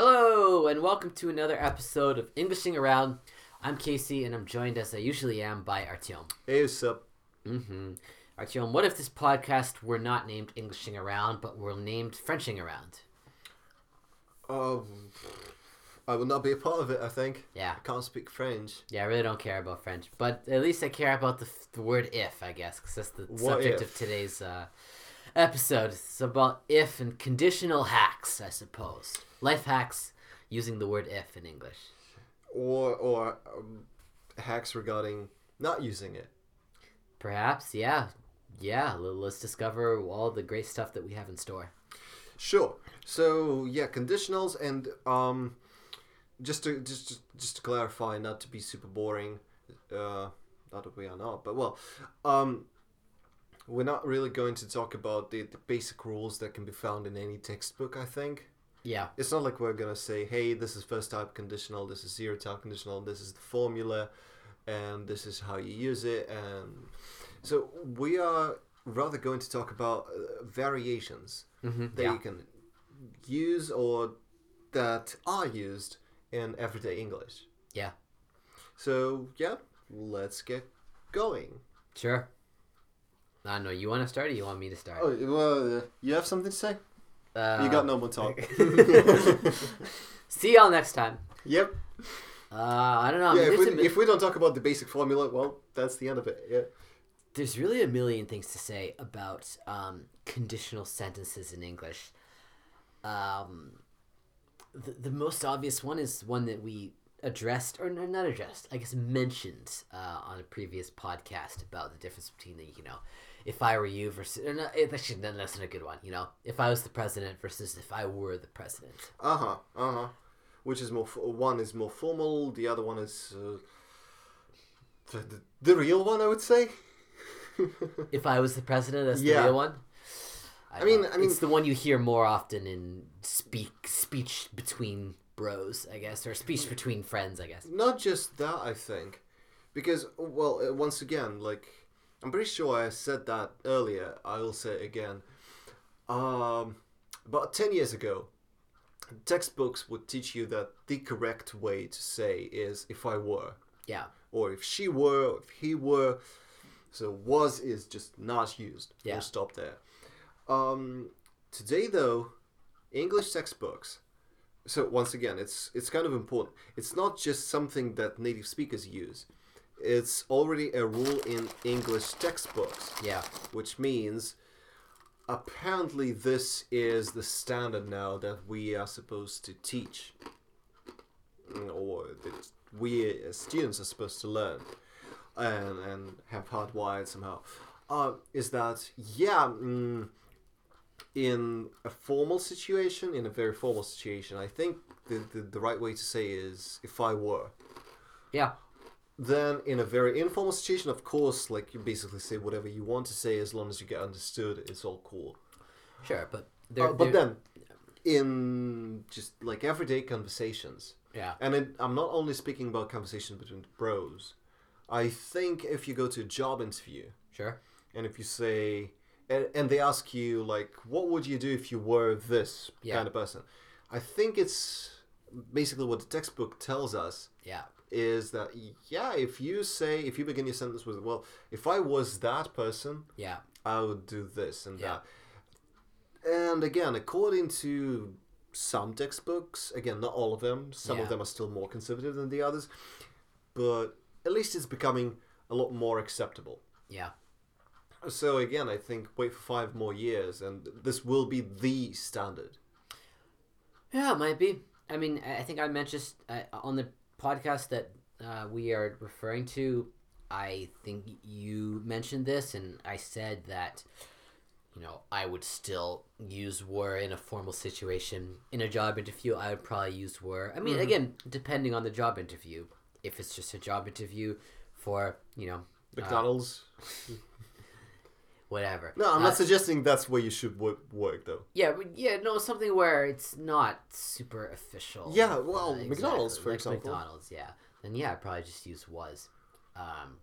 Hello, and welcome to another episode of Englishing Around. I'm Casey, and I'm joined as I usually am by Artyom. Hey, what's up? Mm-hmm. Artyom, what if this podcast were not named Englishing Around, but were named Frenching Around? Um, I will not be a part of it. I think. Yeah, I can't speak French. yeah, I really don't care about French, but at least I care about the, the word if, I guess, because that's the What subject if? of today's uh, episode. It's about if and conditional hacks, I suppose. Life hacks using the word if in English. Or or um, hacks regarding not using it. Perhaps, yeah. Yeah, let's discover all the great stuff that we have in store. Sure. So yeah, conditionals and um, just to just just, just to clarify, not to be super boring. Uh, not that we are not, but well, um, we're not really going to talk about the, the basic rules that can be found in any textbook. I think. Yeah, it's not like we're gonna say, hey, this is first type conditional, this is zero type conditional, this is the formula, and this is how you use it, and so we are rather going to talk about uh, variations mm-hmm. that yeah. you can use or that are used in everyday English. Yeah. So yeah, let's get going. sure. I don't know. You want to start or you want me to start? Oh well, you have something to say? Uh, you got no more talk. See y'all next time. yep. Uh, I don't know. I yeah, mean, if we, mi- if we don't talk about the basic formula, well, that's the end of it. Yeah. there's really a million things to say about um, conditional sentences in English. Um, the, the most obvious one is one that we addressed, or not addressed, I guess mentioned uh, on a previous podcast about the difference between the, you know, if I were you versus, or not, it, actually, that's not a good one, you know, if I was the president versus if I were the president. Uh huh. Uh huh. Which is more? One is more formal. The other one is uh, the, the the real one. I would say. If I was the president, that's Yeah. the real one. I mean- know. I mean- it's the one you hear more often in speak speech between bros, I guess, or speech between friends, I guess. Not just that, I think, because well, uh, once again, like I'm pretty sure I said that earlier. I will say it again. Um, about ten years ago, textbooks would teach you that the correct way to say is "if I were." Yeah, or if she were, or if he were. So was is just not used. Yeah. We'll stop there. Um, today, though, English textbooks. So once again, it's it's kind of important. It's not just something that native speakers use. It's already a rule in English textbooks, yeah, which means apparently this is the standard now that we are supposed to teach, or that we as students are supposed to learn and and have hardwired somehow. Uh, is that yeah? Mm, in a formal situation, in a very formal situation, I think the, the, the right way to say is if I were. yeah, Then, in a very informal situation, of course, like you basically say whatever you want to say as long as you get understood, it's all cool. sure. But there, Uh, but then, in just like everyday conversations, yeah, and it, I'm not only speaking about conversations between bros. I think if you go to a job interview sure, and if you say, and, and they ask you like, what would you do if you were this Yeah. kind of person? I think it's basically what the textbook tells us yeah, is that yeah, if you say if you begin your sentence with well, if I was that person, yeah, I would do this and Yeah. that. And again, according to some textbooks, again, not all of them, some Yeah. of them are still more conservative than the others, but at least it's becoming a lot more acceptable. yeah, So again, I think wait for five more years, and this will be the standard. yeah. It might be. I mean, I think I mentioned uh, on the podcast that uh, we are referring to. I think you mentioned this, and I said that you know, I would still use were in a formal situation. In a job interview, I would probably use were. I mean, Mm-hmm. again, depending on the job interview. If it's just a job interview for, you know, uh, McDonald's. whatever. no, I'm Uh, not suggesting that's where you should wo- work, though. Yeah, yeah, no, something where it's not super official. Yeah, well, Uh, McDonald's, for like example. McDonald's, yeah. Then yeah, I'd probably just use was. Um,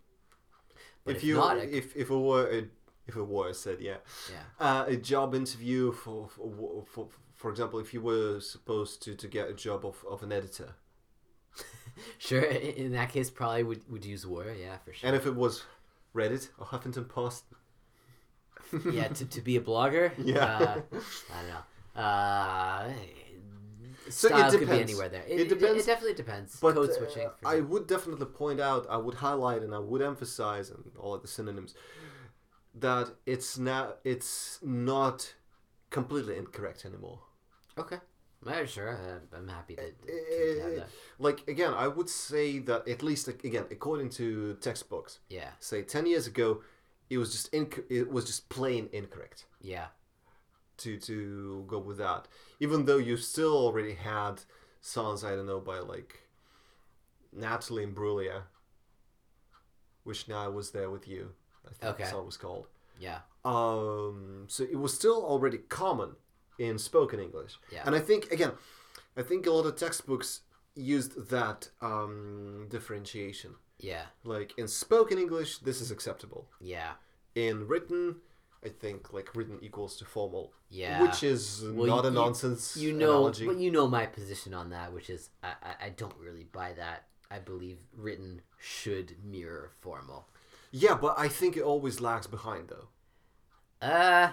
but if you not, if if it were a if it were said yeah yeah, uh, a job interview for for, for for example, if you were supposed to, to get a job of, of an editor, Sure. In that case, probably would would use were. Yeah, for sure. and if it was Reddit or Huffington Post, yeah, to, to be a blogger. Yeah. Uh, I don't know. Uh, So it style could be depends. anywhere there. It It, it, depends. it definitely depends. but Code uh, switching. for I would definitely point out, I would highlight, and I would emphasize, and all of the synonyms, that it's now it's not completely incorrect anymore. Okay. Yeah, sure. Uh, I'm happy to, to, have that. Like again, I would say that at least again, according to textbooks, Yeah. say ten years ago, it was just inc- it was just plain incorrect. Yeah. to to go with that. Even though you still already had songs, I don't know, by like Natalie Imbruglia, Wishing I Was There with you. I think Okay. the song was called. Yeah. Um, so it was still already common in spoken English, Yeah. and I think again, I think a lot of textbooks used that um, differentiation. Yeah. Like in spoken English, this is acceptable. Yeah. In written, I think like written equals to formal. Yeah. Which is Well, not a nonsense you know, analogy. but you know my position on that, which is I, I, I don't really buy that. I believe written should mirror formal. Yeah, but I think it always lags behind though. Uh,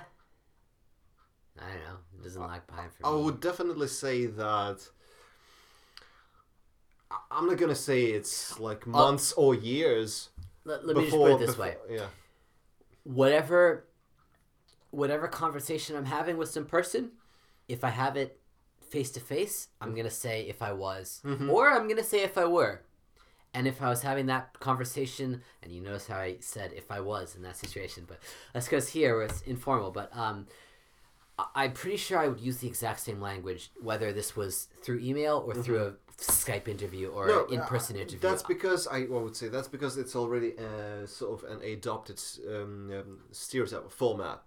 I don't know. It doesn't lag behind for I me. I would definitely say that. I'm not gonna say it's like months or years Let, let me just before. put it this before- way: yeah. whatever, whatever conversation I'm having with some person, if I have it face to face, I'm gonna say if I was, Mm-hmm. or I'm gonna say if I were. And if I was having that conversation, and you notice how I said if I was in that situation, but that's because here where it's informal. But um, I- I'm pretty sure I would use the exact same language, whether this was through email or through a Skype interview or. No, in-person uh, interview. That's because I, I would say that's because it's already uh, sort of an adopted um, um, stereotype format.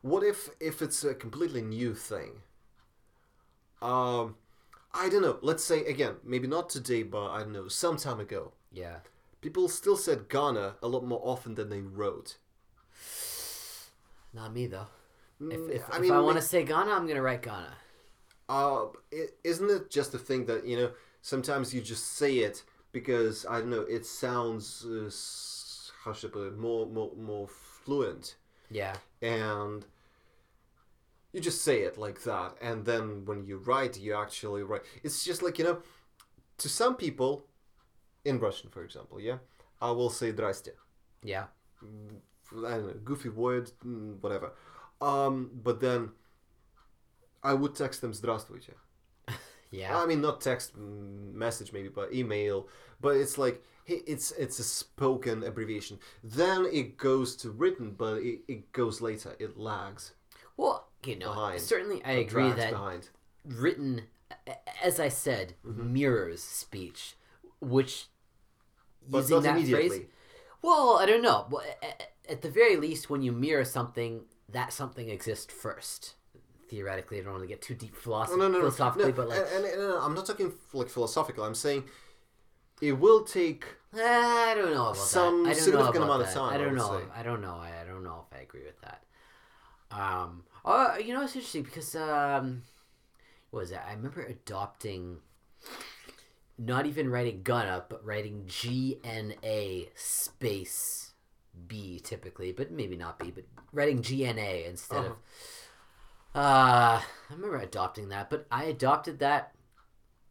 What if if it's a completely new thing? Um, I don't know. Let's say again, maybe not today, but I don't know, some time ago. yeah. People still said gonna a lot more often than they wrote. Not me though. If, Mm, if, I mean, I want to say gonna, I'm gonna write gonna Uh, i- isn't it just the thing that you know? Sometimes you just say it because I don't know. It sounds uh, s- how should I put it? More, more, more fluent, Yeah. and you just say it like that. And then when you write, you actually write. It's just like you know, to some people, in Russian, for example, yeah, I will say "здрасте." Yeah. I don't know, goofy word, mm, whatever. Um, but then I would text them "здравствуйте." Yeah. I mean, not text mm, message maybe, but email. But it's like hey, it's it's a spoken abbreviation. Then it goes to written, but it, it goes later. It lags. well, you know, behind. certainly I It agree drags that behind. written, a- as I said, Mm-hmm. mirrors speech, which But using not that immediately. phrase. Well, I don't know. Well, a- a- at the very least, when you mirror something, that something exists first. Theoretically, I don't want to get too deep philosoph- No, no, no, philosophically, but like, and, and, and I'm not talking like philosophical. I'm saying it will take. I don't know about Some that. I don't know significant amount of time, I I don't would know. say. I don't know. I, I don't know if I agree with that. Um. Oh, you know, it's interesting because um, what was that? I remember adopting, not even writing gonna, but writing G N A space B typically, but maybe not B, but writing G N A instead of. Uh, I remember adopting that, but I adopted that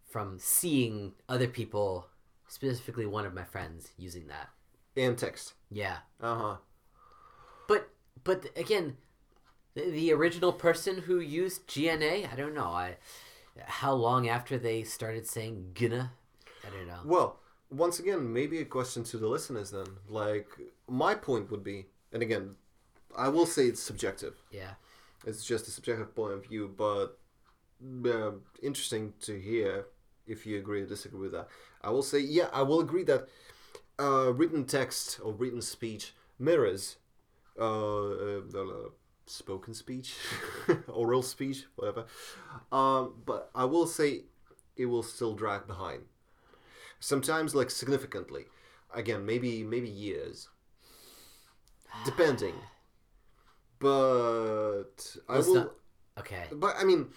from seeing other people, specifically one of my friends, using that. text. Yeah, Uh huh. but but again, the, the original person who used GNA, I don't know. I how long after they started saying gonna, I don't know. Well, once again, maybe a question to the listeners then. Like, my point would be, and again, I will say it's subjective. Yeah, It's just a subjective point of view, but uh, interesting to hear if you agree or disagree with that. I will say, yeah, I will agree that uh, written text or written speech mirrors uh, uh, uh, spoken speech, oral speech, whatever. Um, but I will say it will still drag behind. Sometimes, like significantly. Again, maybe maybe years, depending. But I Let's will. not- Okay. But I mean,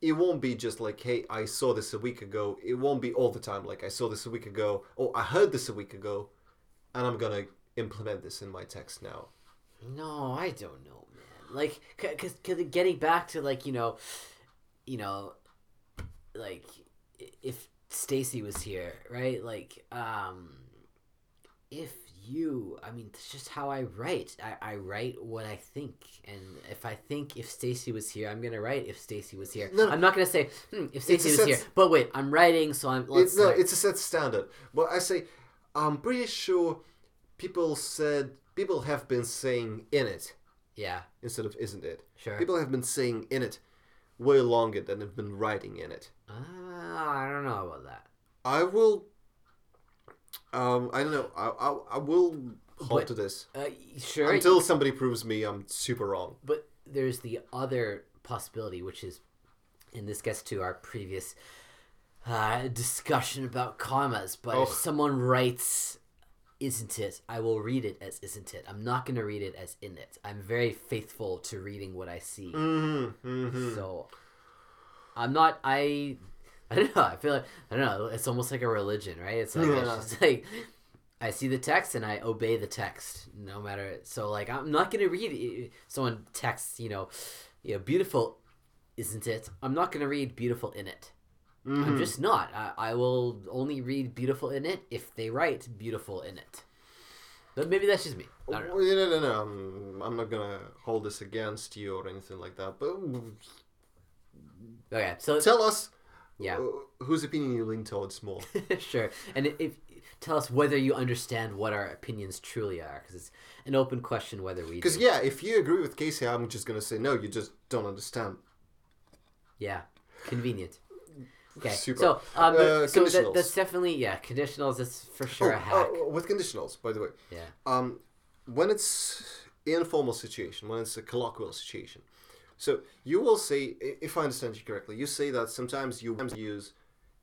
it won't be just like, hey, I saw this a week ago. It won't be all the time like I saw this a week ago. or I heard this a week ago, and I'm gonna implement this in my text now. No, I don't know, man. Like, cause, cause getting back to like you know, you know, like if Stacy was here, right? Like, um, if you, I mean, it's just how I write. I, I write what I think, and if I think if Stacy was here, I'm gonna write if Stacy was here. No. I'm not gonna say hmm, if Stacy was here. But wait, I'm writing, so I'm. Let's It's, no, it's a set standard. But I say, I'm pretty sure people said people have been saying in it yeah, instead of isn't it. sure. People have been saying in it way longer than have been writing in it. Ah, I don't know about that. I will. Um, I don't know. I I, I will hold But- to this Uh, sure. until somebody proves me I'm super wrong. But there's the other possibility, which is, and this gets to our previous uh, discussion about commas. But if Oh. someone writes, "Isn't it?" I will read it as "Isn't it." I'm not going to read it as "In it." I'm very faithful to reading what I see. Mm-hmm, mm-hmm. So I'm not. I. I don't know. I feel like I don't know. It's almost like a religion, right? It's like Yeah. it's like I see the text and I obey the text, no matter. So like I'm not gonna read it. someone texts, you know, you know, beautiful, isn't it? I'm not gonna read beautiful in it. Mm-hmm. I'm just not. I, I will only read beautiful in it if they write beautiful in it. But maybe that's just me. I don't know. Well, no, no, no. I'm, I'm not gonna hold this against you or anything like that. But Okay, so tell us, Yeah. uh, whose opinion you lean towards more. sure. And if, if tell us whether you understand what our opinions truly are, because it's an open question whether we. Because yeah, if you agree with Casey, I'm just gonna say no. You just don't understand. Yeah, convenient. Okay, Super. so um, Uh, so that, that's definitely yeah, conditionals. That's for sure Oh, a hack. uh, with conditionals, by the way. yeah, Um, when it's informal situation, when it's a colloquial situation, so you will say, if I understand you correctly, you say that sometimes you use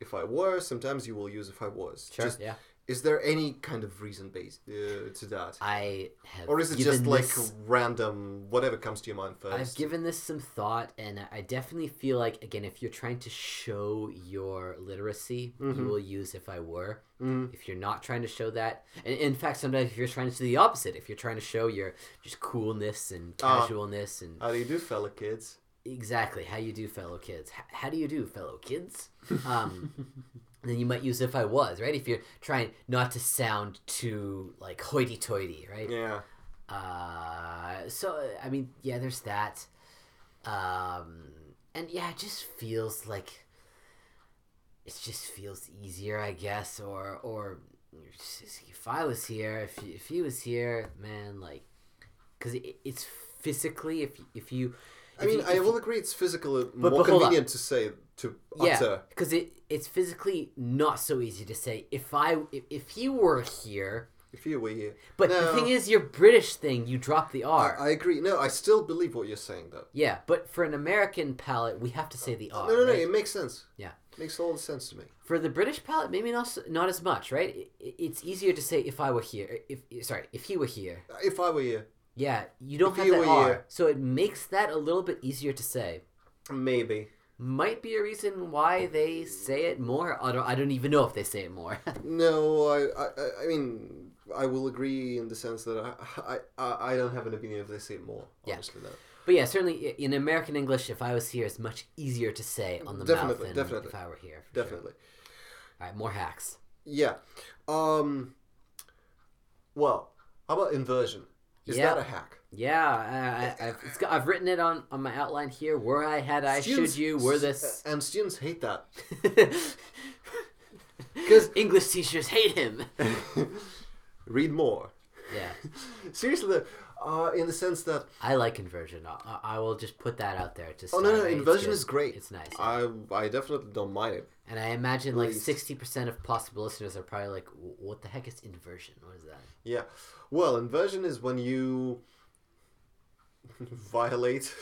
"if I were," sometimes you will use "if I was." sure. Just- yeah, Is there any kind of reason based uh, to that, I have. or is it just like this- random, whatever comes to your mind 1st I've given this some thought, and I definitely feel like again, if you're trying to show your literacy, Mm-hmm. you will use "if I were." Mm. If you're not trying to show that, and in fact, sometimes if you're trying to do the opposite, if you're trying to show your just coolness and Ah. casualness and How do you do, fellow kids? exactly how you do, fellow kids. H- how do you do, fellow kids? Um, then you might use "if I was," right? If you're trying not to sound too like hoity-toity, right? Yeah. Uh, so I mean, yeah, there's that. Um, and yeah, it just feels like it just feels easier, I guess, or or if I was here, if if he was here, man, like, because it, it's physically if if you. I mean, you- I will agree it's physically But- more but convenient to say to yeah, utter. because it it's physically not so easy to say if I if, if he were here. If you were here. But the thing is, your British thing, you drop the R. I, I agree. No, I still believe what you're saying, though. Yeah, but for an American palate, we have to say the R. no, no, no. right? It makes sense. Yeah. Makes all the sense to me. For the British palate, maybe not not as much, right? It, it's easier to say if I were here. If sorry, if he were here. If I were here, Yeah, you don't If have that R, so it makes that a little bit easier to say. maybe. Might be a reason why they say it more. I don't. I don't even know if they say it more. No, I, I, I- mean, I will agree in the sense that I, I, I don't have an opinion if they say it more. Yeah. Honestly, no. but yeah, certainly in American English, if I was here, it's much easier to say on the mouth Definitely, than definitely. if I were here. for sure. Definitely. All right, more hacks. Yeah. Um. Well, how about inversion? Is Yeah. that a hack? Yeah, I, I, I've, it's got, I've written it on, on my outline here. Were I, had I, Students- should you, were this. And students hate that. Because English teachers hate him. Read more. Yeah, Seriously, uh, in the sense that I like inversion. I, I- I will just put that out there. Just oh no no inversion is great. It's nice, I I definitely don't mind it. and I imagine like sixty percent of possible listeners are probably like, "What the heck is inversion? What is that?" Yeah. Well, inversion is when you violate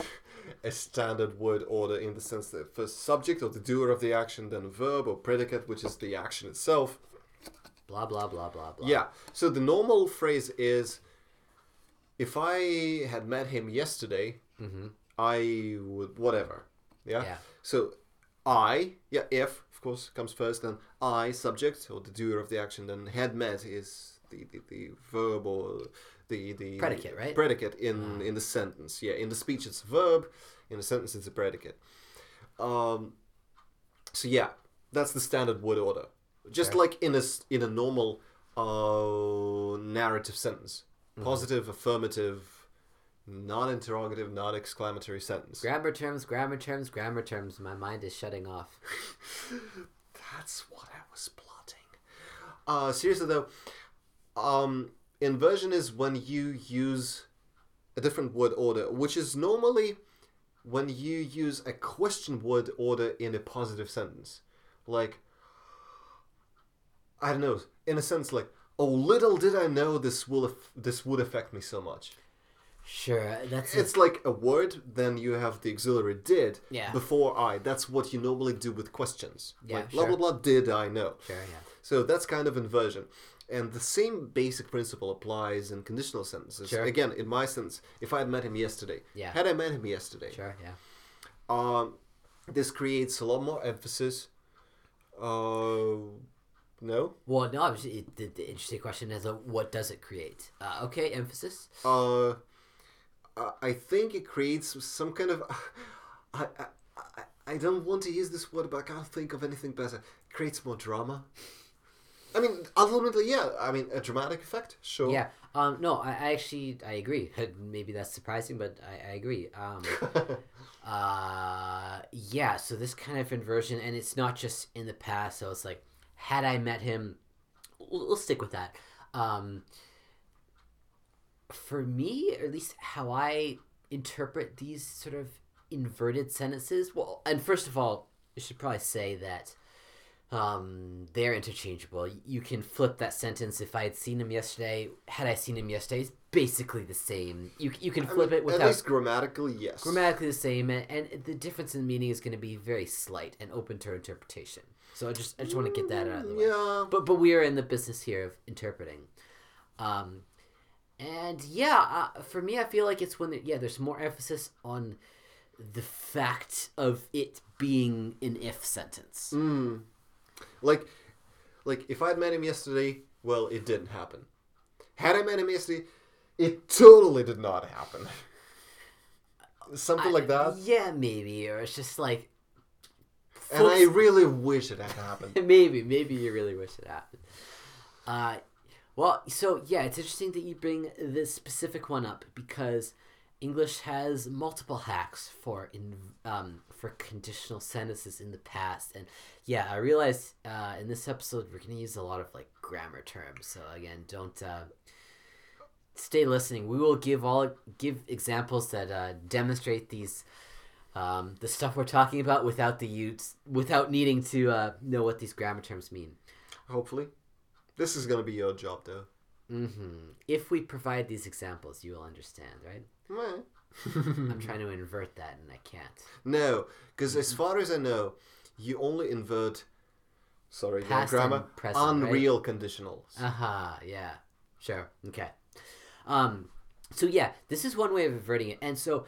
a standard word order in the sense that first subject or the doer of the action, then verb or predicate, which is the action itself. Blah blah blah blah blah. Yeah. So the normal phrase is if I had met him yesterday, hmm I would whatever. Yeah. Yeah. So I yeah if of course comes first then I subject or the doer of the action then had met is the the, the verb or the the Predicate, right? predicate in in the sentence yeah in the speech it's a verb in the sentence it's a predicate um so yeah that's the standard word order just Okay. like in a in a normal uh narrative sentence Mm-hmm. positive affirmative non-interrogative, non-exclamatory sentence Grammar terms, grammar terms, grammar terms. My mind is shutting off. That's what I was plotting. Uh, seriously though, um, inversion is when you use a different word order, which is normally when you use a question word order in a positive sentence. Like, I don't know, in a sense, like, oh, little did I know this will aff- this would affect me so much. Sure, that's a- It's like a word, then you have the auxiliary did Yeah. before I. That's what you normally do with questions. Yeah, like, blah, sure. blah, blah, did I know? sure, yeah. So that's kind of inversion. And the same basic principle applies in conditional sentences. Sure. Again, in my sentence, if I had met him yesterday, Yeah. had I met him yesterday, Sure, yeah. um, this creates a lot more emphasis. Uh, no? Well, no, obviously, it, the, the interesting question is, uh, what does it create? Uh, okay, emphasis. Uh, I- I think it creates some kind of. I, I, I, I don't want to use this word, but I can't think of anything better. It creates more drama. I mean, ultimately, yeah. I mean, a dramatic effect, sure. Yeah. Um. No, I, I actually I agree. Maybe that's surprising, but I, I agree. Um. uh. Yeah. So this kind of inversion, and it's not just in the past. So it's like, had I met him, we'll, we'll stick with that. Um. For me, or at least how I interpret these sort of inverted sentences. Well, and first of all, I should probably say that um, they're interchangeable. You can flip that sentence. If I had seen him yesterday, had I seen him yesterday, it's basically the same. You you can I flip mean, it At without least grammatically, yes. grammatically the same, and, and the difference in meaning is going to be very slight and open to interpretation. So I just I just want to get that out of the way. Yeah. But but we are in the business here of interpreting. Um, and yeah, uh, for me, I feel like it's when the, yeah, there's more emphasis on the fact of it being an if sentence. Mm. Like, like if I had met him yesterday, well, it didn't happen. Had I met him yesterday, it totally did not happen. Something like that. Yeah, maybe, or it's just like. And I really wish it had happened. maybe, maybe you really wish it happened. Uh, well, so yeah, it's interesting that you bring this specific one up because English has multiple hacks for in um, for conditional sentences in the past, and yeah, I realize uh, in this episode we're gonna use a lot of like grammar terms. So again, don't uh, stay listening. We will give all give examples that uh, demonstrate these um, the stuff we're talking about without the use without needing to uh, know what these grammar terms mean. Hopefully. This is gonna be your job, though. hmm If we provide these examples, you will understand, right? Meh. I'm trying to invert that and I can't. No, because as far as I know, you only invert. Sorry, Past grammar. present, right? unreal conditionals. Aha, yeah. Sure. Okay. Um so yeah, this is one way of inverting it. And so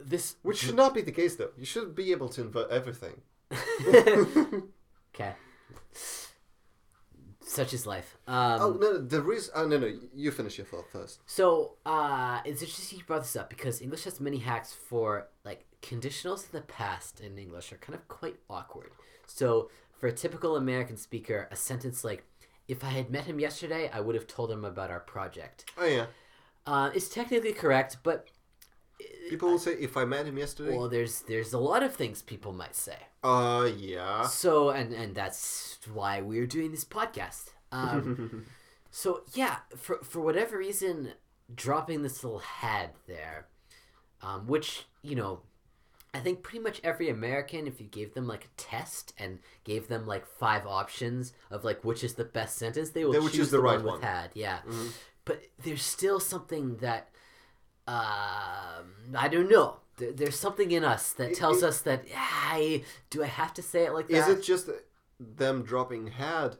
this Which should not be the case, though. You should be able to invert everything. Okay. Such is life. Um oh no, no, the reason. Oh no, no, you finish your thought first. So, uh, it's interesting you brought this up because English has many hacks for like conditionals in the past in English are kind of quite awkward. So, for a typical American speaker, a sentence like, if I had met him yesterday, I would have told him about our project. Oh yeah, Uh, it's technically correct, but people will say if I met him yesterday. well, there's there's a lot of things people might say. Uh yeah. So, and and that's why we're doing this podcast. Um, So yeah, for for whatever reason, dropping this little had there, um, which you know, I think pretty much every American, if you gave them like a test and gave them like five options of like which is the best sentence, they will They would choose choose the right one, one. with had. Yeah, Mhm. but there's still something that um, I don't know. There, there's something in us that tells it- us that I do I have to say it like Is it just them dropping had?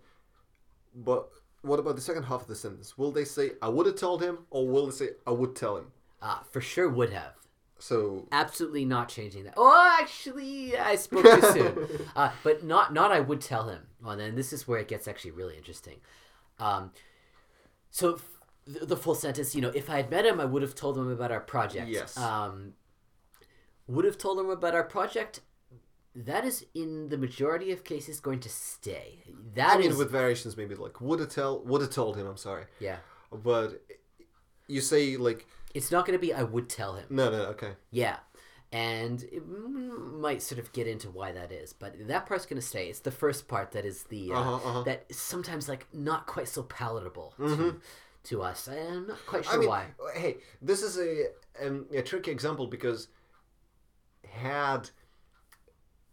But what about the second half of the sentence? Will they say I would have told him, or will they say I would tell him? Ah, for sure would have. So Absolutely not changing that. Oh, actually, I spoke too soon. Uh, but not not. I would tell him. Well, then this is where it gets actually really interesting. Um, so the, the full sentence, you know, if I had met him, I would have told him about our project. Yes. Um, would have told him about our project. That is in the majority of cases going to stay. That I is with variations, maybe like would have tell would have told him. I'm sorry, yeah. but you say like It's not going to be. I would tell him. no, no, okay, Yeah. And it might sort of get into why that is, but that part's going to stay. It's the first part that is the uh, Uh-huh, uh-huh. that is sometimes like not quite so palatable to, to us. I'm not quite sure. I mean, why. hey, this is a um, a tricky example because had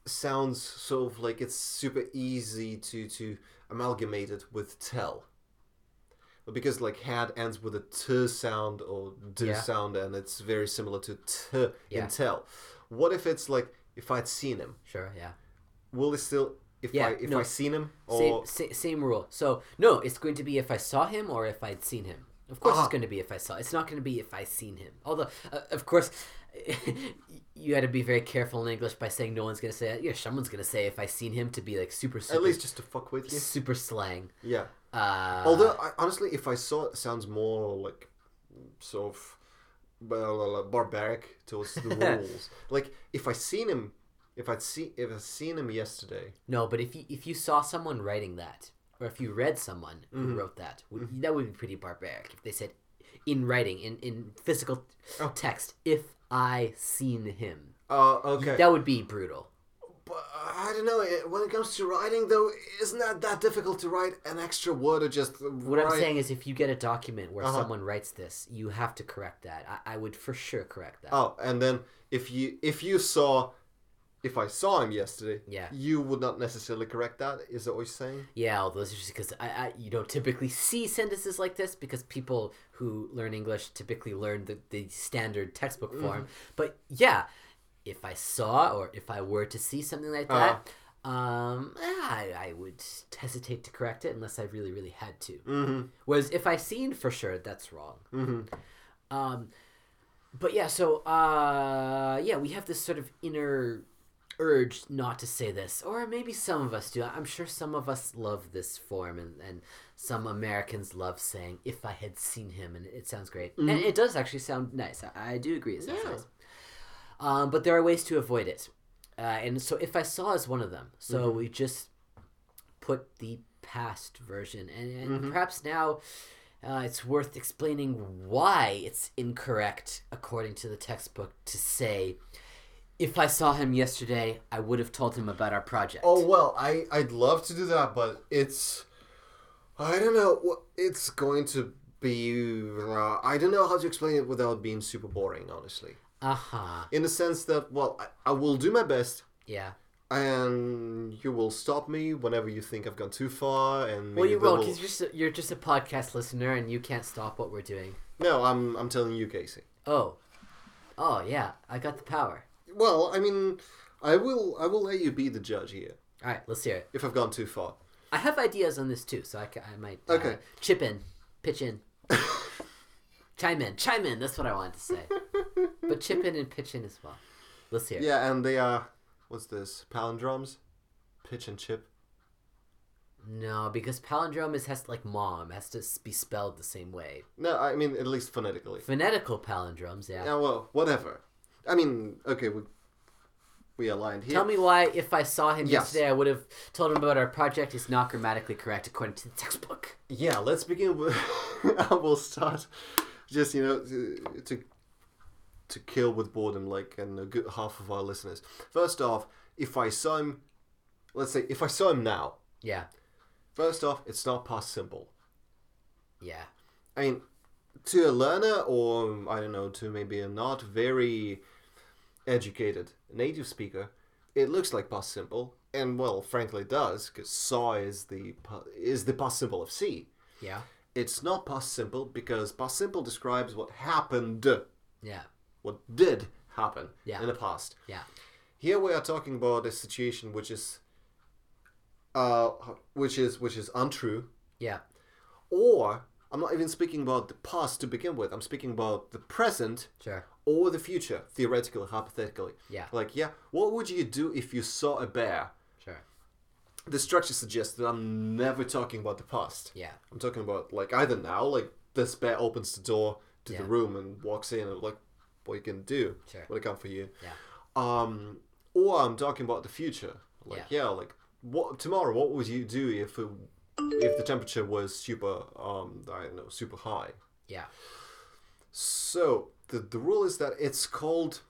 sounds sort of like it's super easy to to amalgamate it with tell. But because like had ends with a t sound or d Yeah. sound and it's very similar to t Yeah. in tell. What if it's like if I'd seen him? Sure, yeah. Will it still if Yeah, I if no. I seen him Same, or sa- same rule. So no, it's going to be if I saw him or if I'd seen him. Of course, Ah. it's going to be if I saw. It's not going to be if I seen him. Although, uh, of course, you had to be very careful in English by saying no one's going to say. it. Yeah, someone's going to say if I seen him to be like super super at least just to fuck with you. super slang. Yeah. Uh, Although I, honestly, if I saw it, sounds more like sort of well, uh, barbaric towards the rules. like if I seen him, if I'd see if I'd seen him yesterday, No, but if you if you saw someone writing that, or if you read someone who Mm-hmm. wrote that, would, that would be pretty barbaric. If they said in writing, in in physical Oh. text, if I seen him, uh, okay. that would be brutal. but I don't know. it- When it comes to writing, though, isn't that that difficult to write an extra word or just What I'm saying is, if you get a document where Uh-huh. someone writes this, you have to correct that. I, I would for sure correct that. Oh, and then if you if you saw. If I saw him yesterday, Yeah. you would not necessarily correct that. Is that what you're saying? Yeah, although it's just because I, I you don't typically see sentences like this because people who learn English typically learn the, the standard textbook Mm-hmm. form. But yeah, if I saw or if I were to see something like that, um, I, I would hesitate to correct it unless I really, really had to. Mm-hmm. Whereas if I seen for sure, that's wrong. Mm-hmm. Um, but yeah, so uh, yeah, we have this sort of inner urge not to say this, or maybe some of us do. I'm sure some of us love this form, and, and some Americans love saying "if I had seen him," and it sounds great, and it does actually sound nice. I, I do agree, it sounds Yeah. nice. Um, but there are ways to avoid it, uh, and so if I saw is one of them. So we just put the past version, and, and perhaps now. Uh, it's worth explaining why it's incorrect, according to the textbook, to say, if I saw him yesterday, I would have told him about our project. Oh well, I I'd love to do that, but it's I don't know. It's going to be. Uh, I don't know how to explain it without being super boring. Honestly, Uh huh. in the sense that well, I, I will do my best, Yeah. and you will stop me whenever you think I've gone too far. And Well, you will- because you're, just a- you're just a podcast listener and you can't stop what we're doing. No, I'm I'm telling you, Casey. Oh. Oh, yeah. I got the power. Well, I mean, I will I will let you be the judge here All right, let's hear it. if I've gone too far. I have ideas on this too, so I, I might uh, Okay. chip in, pitch in, chime in, chime in. That's what I wanted to say. but chip in and pitch in as well. Let's hear it. Yeah, and they are what's this palindromes, pitch and chip. No, because palindrome is has like mom has to s- be spelled the same way. No, I mean at least phonetically. Phonetical palindromes, yeah. Yeah, well, whatever. I mean, okay, we we aligned here. Tell me why, if I saw him Yes. yesterday, I would have told him about our project. Is not grammatically correct according to the textbook. Yeah, let's begin with. I will start, just you know, to, to to kill with boredom, like and a good half of our listeners. First off, if I saw him, let's say if I saw him now. Yeah, First off, it's not past simple. yeah, I mean, to a learner or I don't know, to maybe a not very educated native speaker, it looks like past simple, and well, frankly, it does because saw is the is the past simple of see. yeah, It's not past simple because past simple describes what happened, yeah, what did happen Yeah. in the past. yeah, Here we are talking about a situation which is, uh, which is which is untrue, yeah, or I'm not even speaking about the past to begin with. I'm speaking about the present sure. Or the future, theoretically, hypothetically. Yeah. Like, yeah, what would you do if you saw a bear? Sure. The structure suggests that I'm never talking about the past. Yeah. I'm talking about like either now, like this bear opens the door to the room and walks in, and like, what you can do? Sure. What I come for you? Yeah. Um, or I'm talking about the future. Like, yeah, like what tomorrow? What would you do if it, if the temperature was super, um, I don't know, super high? Yeah. So the the rule is that it's called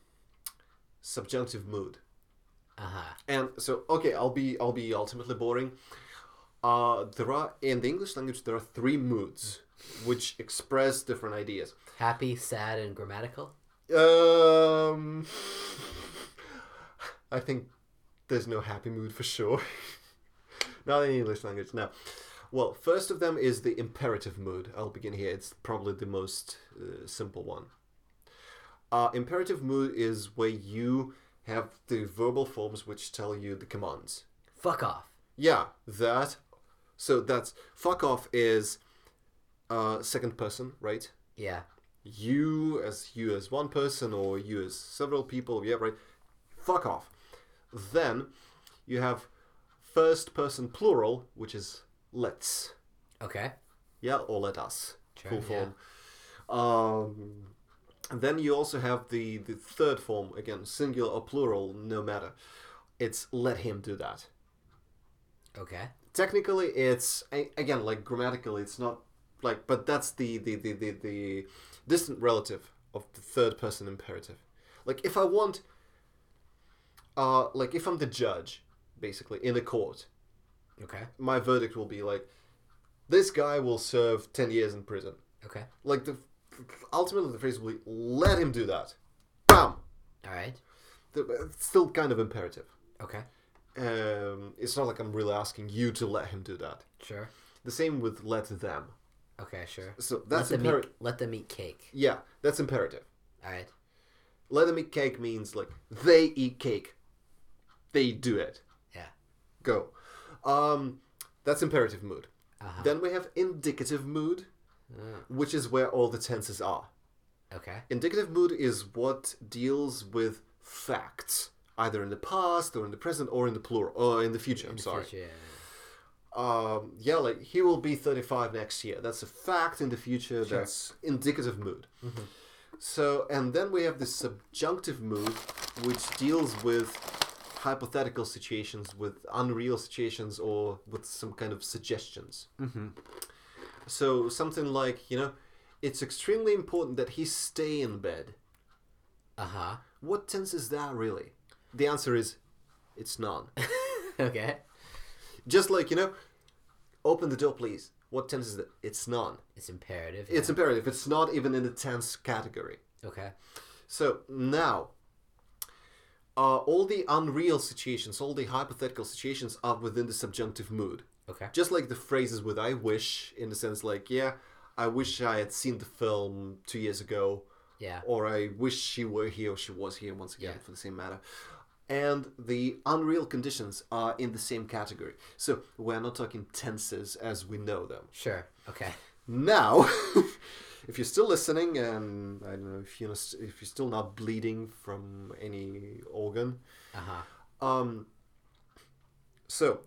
subjunctive mood. Uh huh. And so, okay, I'll be I'll be ultimately boring. Uh, there are in the English language there are three moods which express different ideas. Happy, sad, and grammatical. Um, I think there's no happy mood for sure. Not in English language, no. Well, first of them is the imperative mood. I'll begin here. It's probably the most uh, simple one. Uh, imperative mood is where you have the verbal forms which tell you the commands. Fuck off. Yeah, that. So that's fuck off is uh, second person, right? Yeah. you as you as one person or you as several people yeah right fuck off then you have first person plural which is let's Okay. yeah or let us Sure, full yeah. form um and then you also have the the third form again singular or plural no matter it's let him do that Okay. technically it's again like grammatically it's not like but that's the the the the, the distant relative of the third person imperative like if i want uh like if i'm the judge basically in a court Okay. my verdict will be like this guy will serve 10 years in prison Okay. like the ultimately the phrase will be let him do that bam All right. The- it's still kind of imperative Okay. um it's not like i'm really asking you to let him do that Sure. the same with let them Okay. Sure. So that's imperative. Let them eat cake. Yeah, that's imperative. All right. Let them eat cake means like they eat cake. They do it. Yeah. Go. Um, that's imperative mood. Uh-huh. Then we have indicative mood, Uh, which is where all the tenses are. okay. Indicative mood is what deals with facts, either in the past or in the present or in the plural or in the future. I'm In sorry. future, yeah. um, yeah, like he will be 35 next year. That's a fact in the future. Sure. That's indicative mood. Mhm. So, and then we have the subjunctive mood, which deals with hypothetical situations, with unreal situations, or with some kind of suggestions. Mm-hmm. So, something like, you know, it's extremely important that he stay in bed. Uh-huh. What tense is that really? The answer is, it's none. okay. Just like, you know, open the door, please. What tense is that? It's none. It's imperative. It's imperative. It's not even in the tense category. okay. So now, uh, all the unreal situations, all the hypothetical situations are within the subjunctive mood. Okay. Just like the phrases with I wish, in the sense like, yeah, I wish I had seen the film two years ago, Yeah. or I wish she were here or she was here once again, Yeah. for the same matter. And the unreal conditions are in the same category. So we're not talking tenses as we know them. Sure. Okay. Now, if you're still listening, and I don't know if you're not, if you're still not bleeding from any organ, Uh-huh. um, so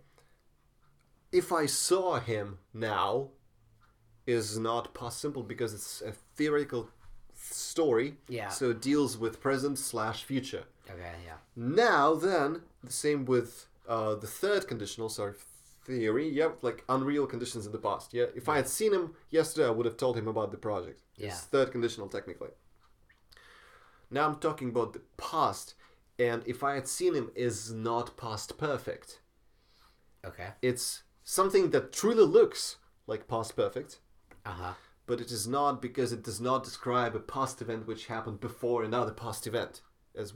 if I saw him now, is not past simple because it's a theoretical story. Yeah. So it deals with present slash future. Okay, yeah. Now then, the same with uh, the third conditional, sorry, theory. Yep, like unreal conditions in the past. Yeah, if I had seen him yesterday, I would have told him about the project. Yeah. It's third conditional technically. Now I'm talking about the past, and if I had seen him is not past perfect. Okay. It's something that truly looks like past perfect, Uh-huh. but it is not because it does not describe a past event which happened before another past event, as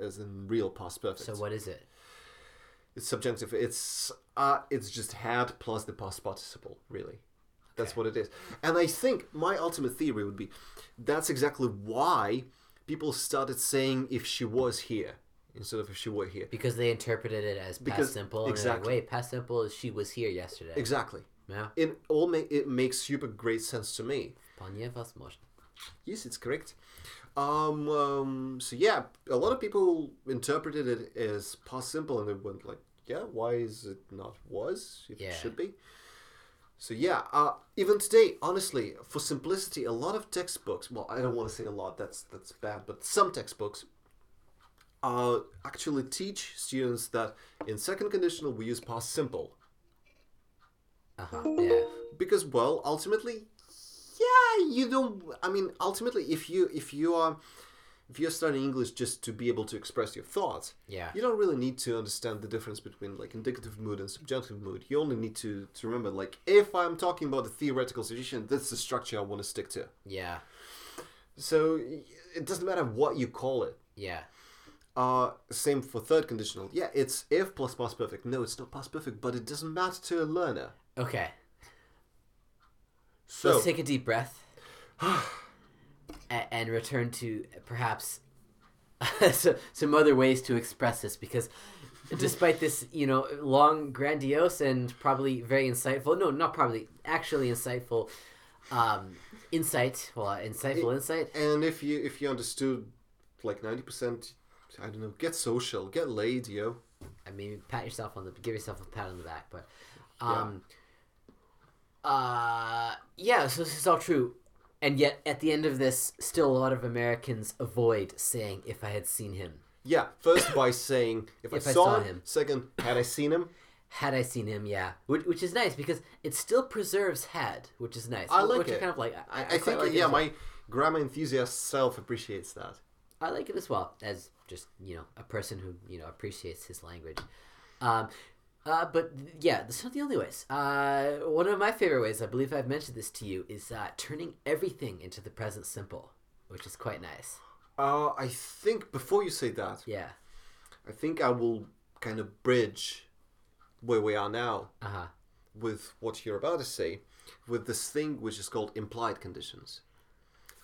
as in real past perfect. So what is it? It's subjunctive. It's uh, it's just had plus the past participle. Really, that's Okay. what it is. And I think my ultimate theory would be that's exactly why people started saying if she was here instead of if she were here. Because they interpreted it as past Because- simple. And exactly. Like, Wait, past simple is she was here yesterday. Exactly. Yeah. It all make it makes super great sense to me. Yes, it's correct. Um, um, so yeah, a lot of people interpreted it as past simple, and they went like, "Yeah, why is it not was? It Yeah. should be." So yeah, uh, even today, honestly, for simplicity, a lot of textbooks. Well, I don't want to say a lot. That's that's bad, but some textbooks uh, actually teach students that in second conditional we use past simple Uh huh. Yeah. because well ultimately yeah you don't i mean ultimately if you if you are if you're studying english just to be able to express your thoughts Yeah. you don't really need to understand the difference between like indicative mood and subjunctive mood you only need to to remember like if i'm talking about a theoretical situation that's the structure i want to stick to Yeah. so it doesn't matter what you call it Yeah. Uh, same for third conditional. Yeah, it's if plus past perfect. No, it's not past perfect, but it doesn't matter to a learner. Okay. So, Let's take a deep breath and return to perhaps so- some other ways to express this because despite this, you know, long, grandiose, and probably very insightful no, not probably, actually insightful um, insight, well, insightful insight. and if you if you understood like ninety percent, I don't know, get social, get laid, yo. I mean, pat yourself on the, give yourself a pat on the back, but, um, uh, yeah, so this is all true. And yet, at the end of this, still a lot of Americans avoid saying, if I had seen him. Yeah, first by saying if, I, If I saw, saw him. him. Second, had I seen him? Had I seen him, yeah, which, which is nice because it still preserves had, which is nice. I like which it. I kind of like. I, I, I, think like yeah, well. my grammar enthusiast self appreciates that. I like it as well as just you know a person who you know appreciates his language. Um, uh, but yeah, that's not the only ways. Uh, one of my favorite ways, I believe I've mentioned this to you, is uh, turning everything into the present simple, which is quite nice. Uh, I think before you say that, Yeah. I think I will kind of bridge where we are now Uh huh. with what you're about to say with this thing which is called implied conditions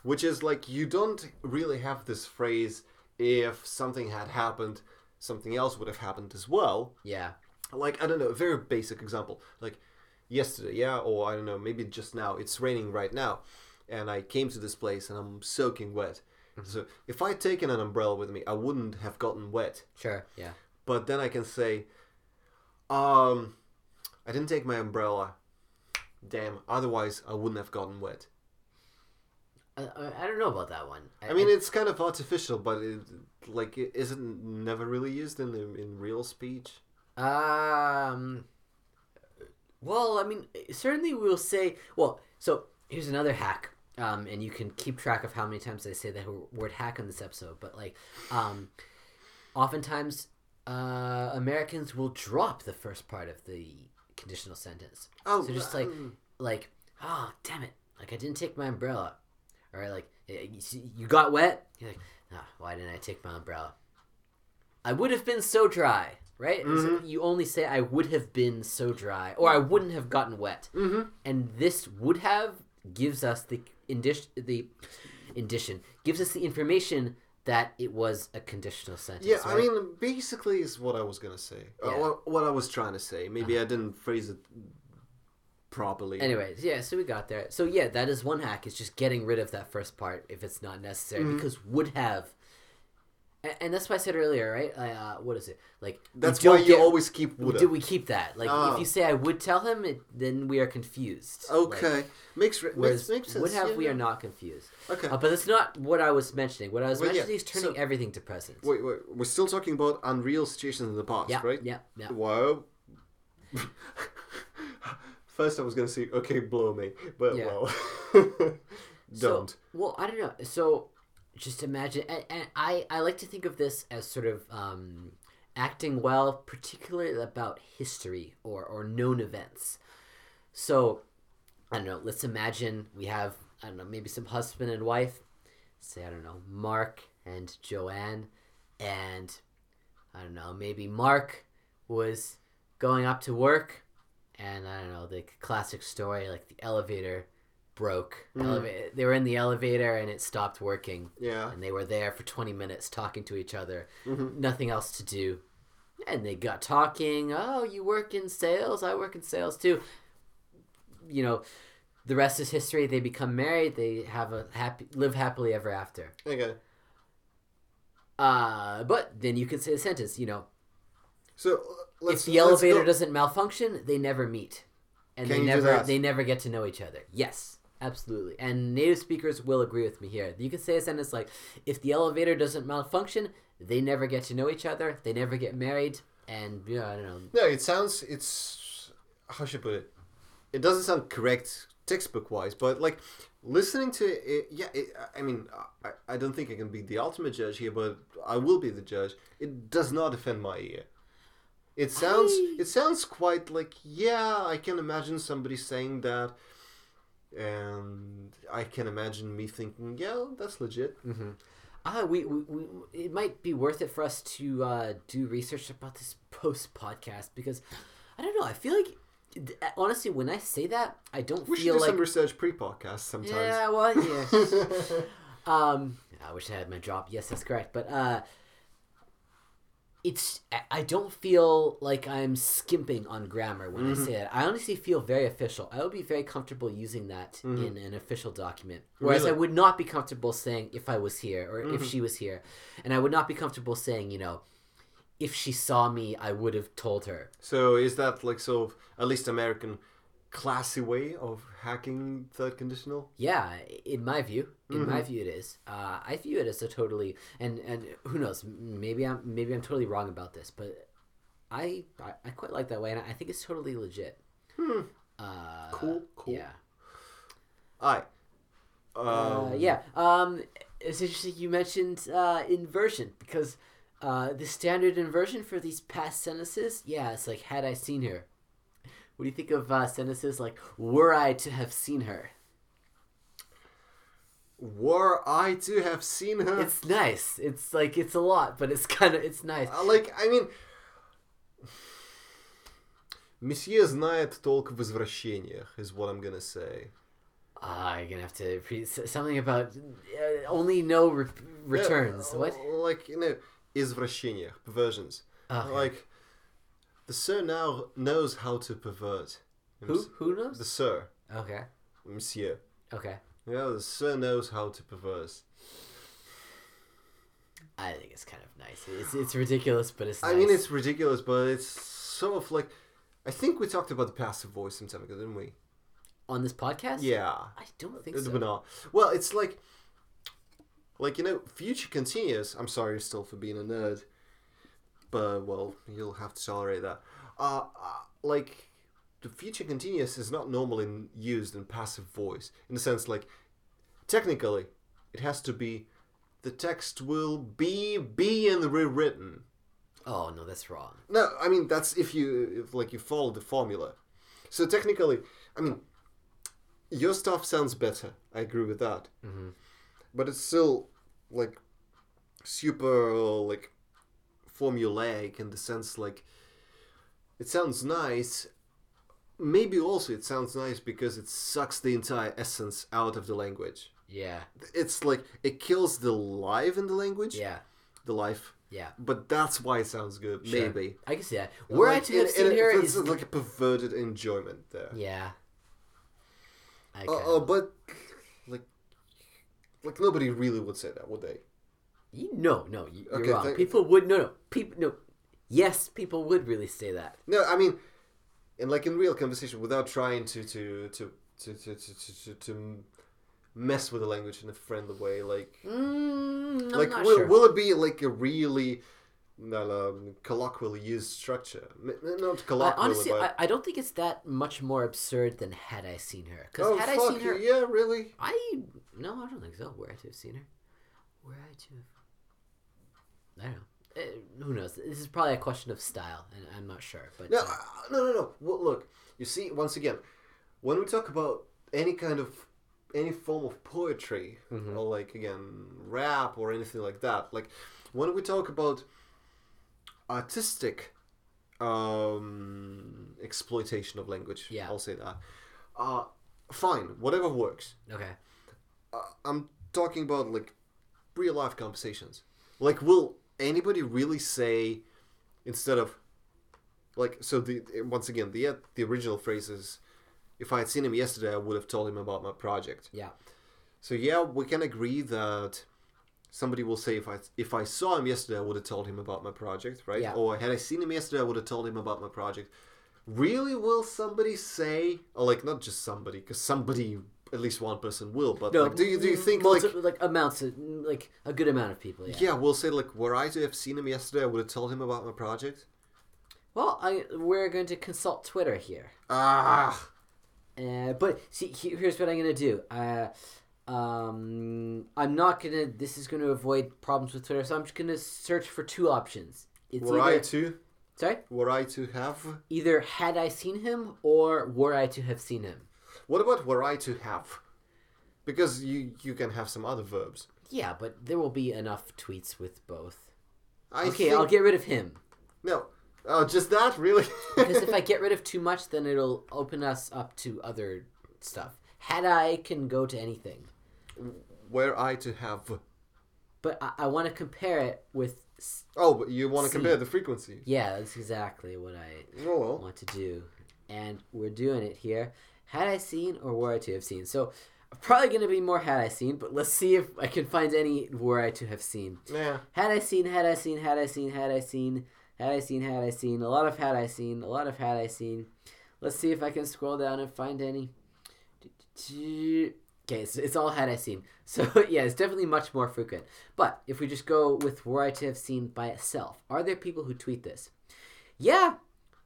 which is like you don't really have this phrase if something had happened something else would have happened as well Yeah. like i don't know a very basic example like yesterday yeah or i don't know maybe just now it's raining right now and i came to this place and i'm soaking wet so if i'd taken an umbrella with me i wouldn't have gotten wet Sure. Yeah. but then I can say, um, I didn't take my umbrella. Damn, otherwise I wouldn't have gotten wet. I, I I don't know about that one. I mean, it's kind of artificial, but it, like, it isn't never really used in in real speech. Um. Well, I mean, certainly we'll say. Well, so here's another hack. Um, and you can keep track of how many times I say the word hack in this episode. But like, um, oftentimes, uh, Americans will drop the first part of the conditional sentence. Oh, So just like, um, like, oh damn it! Like I didn't take my umbrella, or like eh, you, got wet. You're like, ah, why didn't I take my umbrella? I would have been so dry, right? Mm-hmm. like you only say I would have been so dry, or I wouldn't have gotten wet, mhm. and this would have gives us the indition the indition gives us the information that it was a conditional sentence. Yeah, I mean, basically, is what I was gonna say. Uh, Yeah. what, what I was trying to say. Maybe I didn't phrase it properly. Anyways, yeah, so we got there. So yeah, that is one hack. Is just getting rid of that first part if it's not necessary Mm-hmm. because would have. And, that's why I said earlier, right? Uh, what is it like? That's why you get- always keep woulda. Do we keep that? Like, Ah. if you say I would tell him, it, then we are confused. Like, Okay, makes, makes makes sense. would have yeah, we yeah. are not confused. Okay. Uh, but that's not what I was mentioning. What I was Well, yeah, mentioning is turning so- everything to present. Wait, wait, we're still talking about unreal situations in the past, yeah, right? yeah, yeah. Wow. First, I was gonna say, okay, blow me, but Yeah. well, don't. well, I don't know. So, just imagine, and, and I I like to think of this as sort of um, acting well, particularly about history or or known events. So, I don't know. Let's imagine we have I don't know maybe some husband and wife. Say I don't know Mark and Joanne, and I don't know maybe Mark was going up to work, and I don't know the classic story like the elevator broke. Eleva- they were in the elevator and it stopped working, Yeah. and they were there for twenty minutes talking to each other, Mhm. nothing else to do, and they got talking. Oh, you work in sales? I work in sales too. You know, the rest is history. They become married. They have a happy, live happily ever after. Okay. Uh, but then you can say a sentence. You know, So. If the elevator doesn't malfunction, they never meet, and Can they never they never get to know each other. Yes, absolutely. And native speakers will agree with me here. You can say a sentence like, "If the elevator doesn't malfunction, they never get to know each other. They never get married." And you know, I don't know. No, it sounds. It's how should I put it? It doesn't sound correct textbook wise, but like listening to it, yeah. It, I mean, I, I don't think I can be the ultimate judge here, but I will be the judge. It does not offend my ear. It sounds. I- It sounds quite like yeah. I can imagine somebody saying that, and I can imagine me thinking, yeah, that's legit. Ah, we, we, we it might be worth it for us to uh, do research about this post podcast because I don't know. I feel like honestly, when I say that, I don't We should feel do like some research pre-podcast sometimes. yeah. Well, yeah. um, I wish I had my job. Yes, that's correct. But uh, it's I- don't feel like I'm skimping on grammar when I mm-hmm. say that. I honestly feel very official. I would be very comfortable using that mm-hmm. in an official document. Whereas I would not be comfortable saying if I was here or if mm-hmm. she was here, and I would not be comfortable saying you know. If she saw me, I would have told her. So is that like sort of at least American classy way of hacking third conditional? Yeah, in my view, in my view, it is. Uh, I view it as a totally and and who knows? Maybe I'm maybe I'm totally wrong about this, but I I, I quite like that way, and I think it's totally legit. Uh, Cool, cool. Yeah, Aye. Um, uh, yeah. Um, it's interesting you mentioned uh, inversion because uh, the standard inversion for these past sentences, yeah, it's like had I seen her. What do you think of uh, sentences like were I to have seen her? Were I to have seen her? It's nice. It's like it's a lot, but it's kind of it's nice. Uh, like, I mean... Месье знает толк в возвращениях, is what I'm gonna say. Ah, you're gonna have to pre- s- something about uh, only no re- returns. Yeah, what? Like, you know, извращениях, perversions. Okay. Like, the sir now knows how to pervert. Who who knows? The sir. Okay. Monsieur. Okay. Yeah, the sir knows how to perverse. I think it's kind of nice. It's it's ridiculous, but it's. I mean, it's ridiculous, but it's sort of like. I think we talked about the passive voice some time ago, didn't we? on this podcast. Yeah. I don't think It so. not. Well, it's like. Like, you know, future continuous. I'm sorry still for being a nerd. But, well, you'll have to tolerate that. Uh, uh, like, the future continuous is not normally used in passive voice. In the sense, like, technically, it has to be. The text will be be being rewritten. Oh no, that's wrong. No, I mean that's if you if, like you follow the formula. So technically, I mean, your stuff sounds better. I agree with that. Mm-hmm. But it's still like super like formulaic in the sense like it sounds nice. Maybe also it sounds nice because it sucks the entire essence out of the language. Yeah. It's like it kills the life in the language, Yeah. the life. Yeah. But that's why it sounds good. Sure. Maybe. I can see that. Were I Like, to have and- seen and her, it's like a perverted enjoyment there. yeah. I Uh, uh, but like, like nobody really would say that, would they? No, no, you- you're Okay, wrong. thank- people would no, no, people no. Yes, people would really say that. No, I mean, in like in real conversation, without trying to to to to to to, to, to, mess with the language in a friendly way, like Mm, I'm like not will, sure. will it be like a really um, colloquially used structure? Not I, honestly, but I, I don't think it's that much more absurd than had I seen her. Because oh had I seen her, yeah, really. I no, I don't think so. Were I to have seen her, were I to have, I don't know. Uh, who knows? This is probably a question of style, and I'm not sure. But No, uh, no, no, no. Well, look, you see, once again, when we talk about any kind of any form of poetry, Mm-hmm. or like again rap or anything like that, like when we talk about artistic um, exploitation of language, Yeah. I'll say that. Uh, fine, whatever works. okay, Uh, I'm talking about like real life conversations. Like, will anybody really say instead of like so the once again the the original phrase is if I had seen him yesterday, I would have told him about my project. Yeah. So yeah, we can agree that somebody will say if I if I saw him yesterday, I would have told him about my project, right? Yeah. Or had I seen him yesterday, I would have told him about my project. Really, will somebody say, or like not just somebody, because somebody, at least one person will, but like, do you do you think like multi- like amounts of, like a good amount of people? Yeah. yeah, we'll say like were I to have seen him yesterday, I would have told him about my project. Well, I we're going to consult Twitter here. Ah, Uh, but see, he- here's what I'm gonna do. Uh, um, I'm not gonna. This is gonna avoid problems with Twitter, so I'm just gonna search for two options. It's were I to sorry, were I to have either had I seen him or were I to have seen him. What about were I to have? Because you you can have some other verbs. Yeah, but there will be enough tweets with both. I Okay, think, I'll get rid of him no. Oh, just that really? because if I get rid of too much, then it'll open us up to other stuff. Had I can go to anything, were I to have? but I, I want to compare it with. s- Oh, but you want to compare the frequency? Yeah, that's exactly what I Oh well. want to do. And we're doing it here. Had I seen or were I to have seen? So probably going to be more had I seen, but let's see if I can find any were I to have seen. Yeah. Had I seen, had I seen, had I seen, had I seen, had I seen, had I seen, a lot of had I seen, a lot of had I seen. Let's see if I can scroll down and find any. Okay, so it's all had I seen. So yeah, it's definitely much more frequent. But if we just go with were I to have seen by itself, are there people who tweet this? Yeah.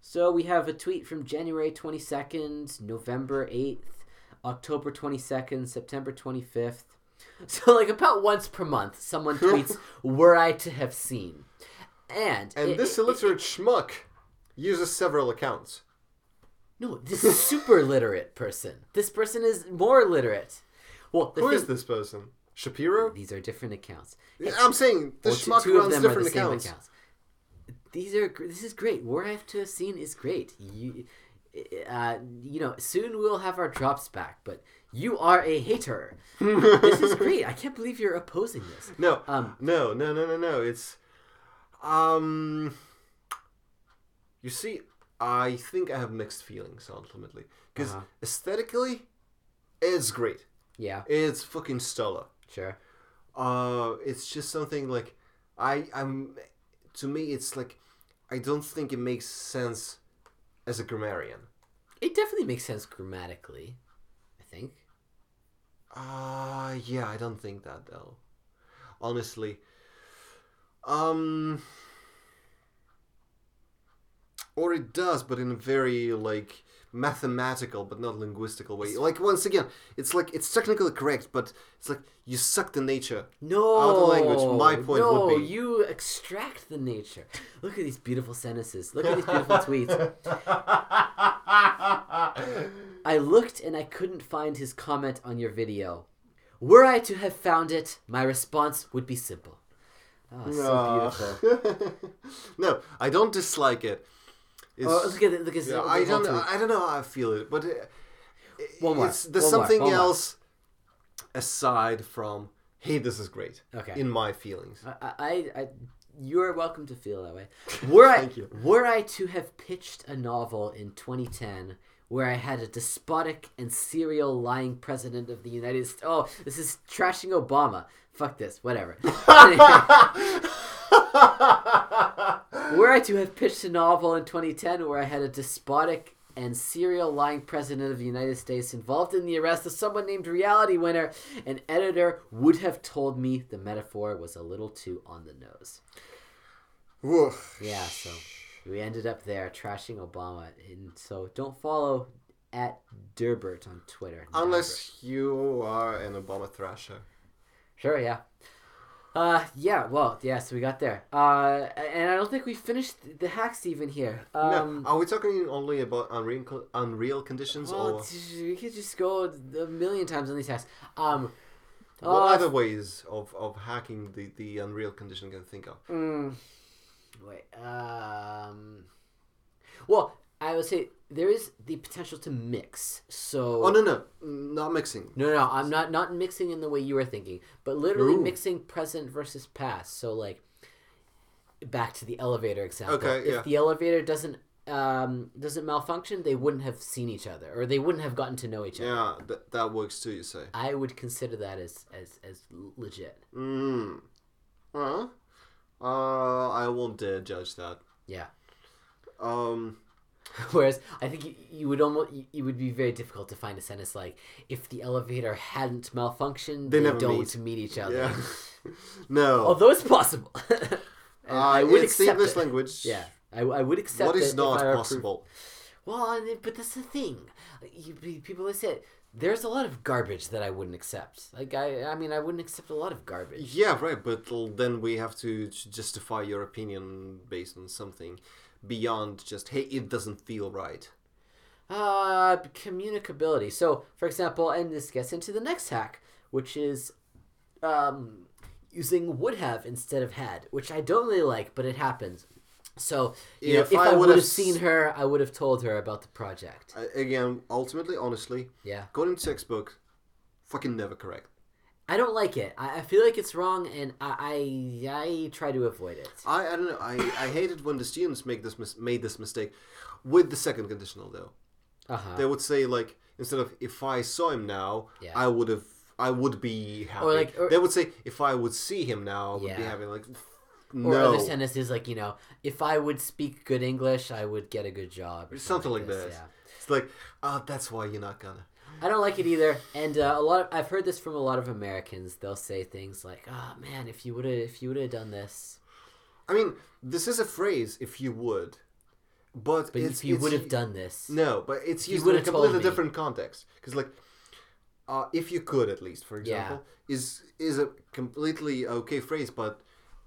So we have a tweet from January 22nd, November 8th, October 22nd, September 25th. So like about once per month, someone tweets were I to have seen. And And it- this it- illiterate schmuck uses several accounts. No, this is super literate person. This person is more literate. Well, Who thing, is this person? Shapiro? These are different accounts. I'm saying the Well, schmuck two of runs different accounts. accounts. These are this is great. Where I have to have seen is great. You, uh, you know, soon we'll have our drops back. But you are a hater. this is great. I can't believe you're opposing this. No, Um, no, no, no, no, no. It's, um, you see, I think I have mixed feelings ultimately because Uh-huh. aesthetically, it's great. Yeah, It's fucking stellar. sure. Uh, it's just something like I, I'm. To me, it's like I don't think it makes sense as a grammarian. It definitely makes sense grammatically. I think. Uh yeah, I don't think that though. Honestly. Um or it does, but in a very like mathematical but not linguistical way. Like once again, it's like it's technically correct, but it's like you suck the nature. No, Out of language, my point no, would be- No, you extract the nature. Look at these beautiful sentences. Look at these beautiful tweets. I looked and I couldn't find his comment on your video. Were I to have found it, my response would be simple. Oh, so Ah. beautiful. no, I don't dislike it. It's, Oh, look at it. Look at yeah, I don't. tweet. I don't know how I feel it, but uh, One more, it's there's one more, something more. else aside from hey, this is great. Okay. In my feelings. I, I, I, you are welcome to feel that way. Were I, you. were I to have pitched a novel in 2010 where I had a despotic and serial lying president of the United States, oh, this is trashing Obama. Fuck this, whatever. were I to have pitched a novel in 2010 where I had a despotic and serial lying president of the United States involved in the arrest of someone named Reality Winner, an editor would have told me the metaphor was a little too on the nose. Woof. Yeah, so we ended up there trashing Obama, and so don't follow at Durbert on Twitter. Unless you are an Obama thrasher. Sure, yeah. Uh, yeah, well, yeah, so we got there. Uh, and I don't think we finished the hacks even here. Um, no, are we talking only about unreal unreal conditions well, or we could just go a million times on these hacks. Um, what uh, other ways of, of hacking the, the unreal condition can think of? Mm, wait. Um. Well, I would say there is the potential to mix. So. Oh no no, not mixing. No, no, no, I'm not not mixing in the way you were thinking, but literally Ooh. mixing present versus past. So like, back to the elevator example. Okay, if yeah. the elevator doesn't um, doesn't malfunction, they wouldn't have seen each other, or they wouldn't have gotten to know each other. Yeah, that that works too. You say. I would consider that as as as legit. Mm. Well, uh, I won't dare judge that. Yeah. Um. Whereas I think you, you would almost you, it would be very difficult to find a sentence like if the elevator hadn't malfunctioned, They they, don't meet. meet each other. Yeah. no. Although it's possible. Uh, I would it's accept English it. language. Yeah, I, I would accept What is it not were appro- possible? Well, it- but that's the thing. You, people have said there's a lot of garbage that I wouldn't accept. Like I, I mean, I wouldn't accept a lot of garbage. Yeah, right. But then we have to justify your opinion based on something beyond just hey, it doesn't feel right. Uh, communicability. So, for example, and this gets into the next hack, which is um, using would have instead of had, which I don't really like, but it happens. So, you know, If if I I, would have seen her, I would have told her about the project. Again, ultimately, honestly, Yeah. to textbook, fucking never correct. I don't like it. I, I feel like it's wrong, and I, I I try to avoid it. I, I don't know. I, I hate it when the students make this mis- made this mistake with the second conditional though. Uh huh. They would say like instead of if I saw him now, Yeah. I would have I would be happy. like- or- they would say if I would see him now, I would be Yeah. having like Or no other sentences like you know, if I would speak good English, I would get a good job. Or something like this. this. Yeah. It's like ah, that's why you're not gonna. I don't like it either, and uh, a lot. Of, I've heard this from a lot of Americans. They'll say things like, "Oh man, if you would have, if you would have done this, I mean, this is a phrase if you would, but, but it's, if you would have done this, No, but it's used in a completely different context. Because like, uh, if you could at least, for Yeah. example, is is a completely okay phrase, but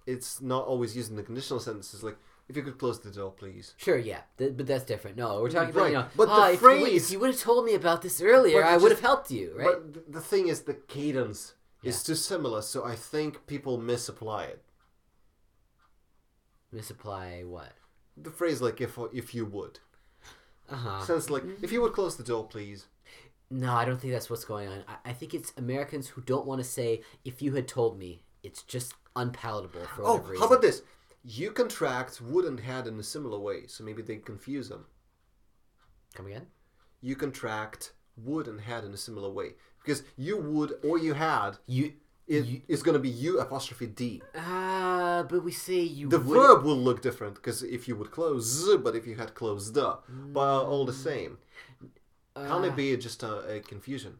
it's not always used in the conditional sentences. Like, if you could close the door, please. sure, yeah, th- but that's different. No, we're talking about Right, you know, but the "Ah, if, you would, phrase- if you would have told me about this earlier, But I would have helped you, right? But th- the thing is, the cadence is too similar, so I think people misapply it. Misapply what? The phrase like if if you would Uh huh. sounds like if you would close the door, please. No, I don't think that's what's going on. I, I think it's Americans who don't want to say, "If you had told me," it's just unpalatable for Oh, whatever reason. how about this? You contract would and had in a similar way, so maybe they confuse them. Come again? you contract would and had in a similar way because you would or you had You. it You- is going to be you apostrophe d Ah, but we say you. the would- verb will look different because if you would close but if you had closed the but all the same can Ah, it be just a, a confusion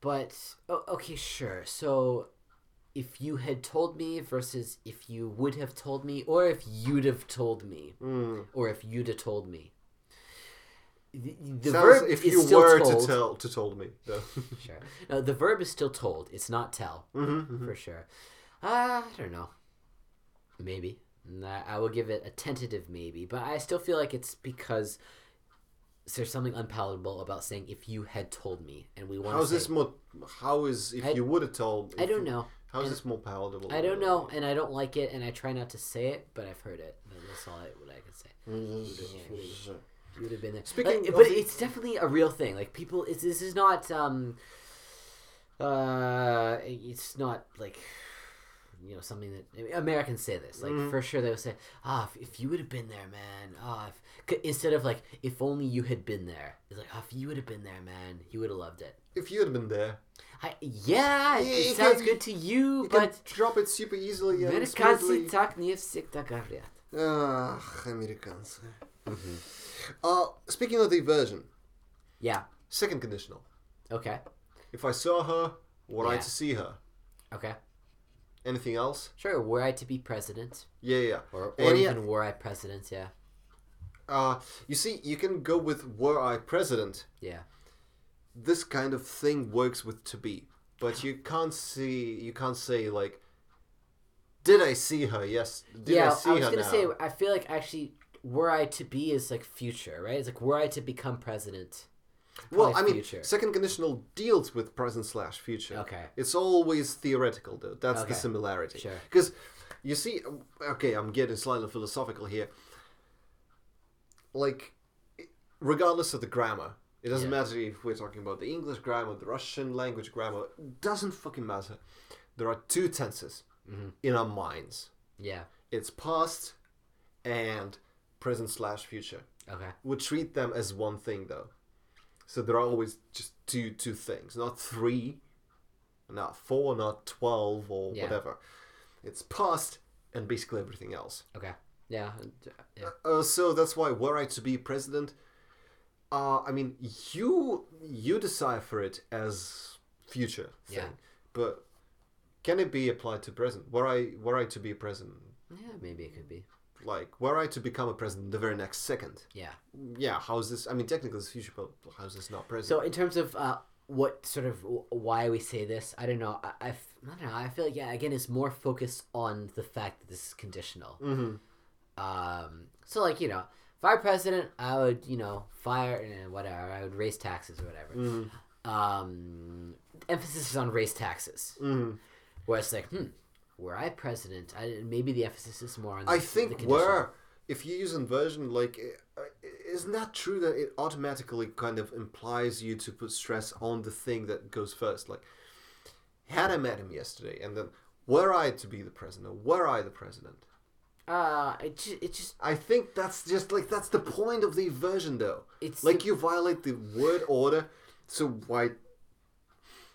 But oh, okay, sure. So, if you had told me versus if you would have told me, or if you'd have told me, mm. or if you'd have told me. The, the verb if is you still were told. to tell to told me though. Sure. No, the verb is still told. It's not tell. Mhm, for sure. Uh, I don't know. Maybe. I will give it a tentative maybe, but I still feel like it's because there's something unpalatable about saying if you had told me, and we want how's to say. this more how is if I- you would have told I don't you- know. How's And- this more palatable I don't know, and I don't like it, and I try not to say it, but I've heard it. and That's all I, what I can say. Mm, mm, mm, you would have been there. Speaking but the- it's definitely a real thing. Like people, it's, this is not. um uh It's not like you know something that I mean, Americans say this. Like Mm-hmm. for sure, they'll say, "Ah, if, if you would have been there, man. Ah, if, c- instead of like, if only you had been there." It's like, "Ah, if you would have been there, man, you would have loved it." if you had been there I, yeah, it, Yeah, it you sounds can- good to you, you but can drop it super easily and Американцы smoothly. так не всегда говорят. Ах, американцы. Uh, speaking of the version, Yeah. second conditional. Okay. If I saw her, were I Yeah. to see her? Okay. Anything else? Sure. Were I to be president, Yeah, yeah. or, or Any- even were I president? Yeah. Uh, you see, you can go with were I president. Yeah. This kind of thing works with to be, but you can't see. You can't say like, did I see her? Yes. Did yeah, I see was her gonna now? say. I feel like actually, were I to be is like future, right? It's like were I to become president. Well, I mean, future. second conditional deals with present slash future. Okay. It's always theoretical, though. That's Okay. the similarity. Sure. Because you see, okay, I'm getting slightly philosophical here. Like, regardless of the grammar, it doesn't Yeah. matter if we're talking about the English grammar, the Russian language grammar. Doesn't fucking matter. There are two tenses Mhm. in our minds. Yeah. It's past and present slash future. Okay. We treat them as one thing though. So there are always just two two things, not three, not four, not twelve or Yeah. whatever. It's past and basically everything else. Okay. Yeah. Yeah. Uh, so that's why were I to be president, uh, I mean you you decipher it as future thing, Yeah. but can it be applied to present? Were I were I to be president, Yeah. Maybe it could be. Like were I to become a president the very next second? Yeah. Yeah, how's this? I mean, technically it's future, but how's this not present? So in terms of uh, what sort of why we say this, I don't know. I, I, f- I don't know. I feel like yeah. Again, it's more focused on the fact that this is conditional. hmm Um, so like you know, if I were president, I would you know fire eh, whatever. I would raise taxes or whatever. hmm Um, emphasis is on raise taxes. hmm Where it's like, hmm, were I president, I, maybe the emphasis is more on. The, I think where if you use inversion, like, isn't that true that it automatically kind of implies you to put stress on the thing that goes first? Like, had I met him yesterday, and then were I to be the president, were I the president? Uh, it just, it just I think that's just like that's the point of the inversion, though. it's Like you violate the word order, so why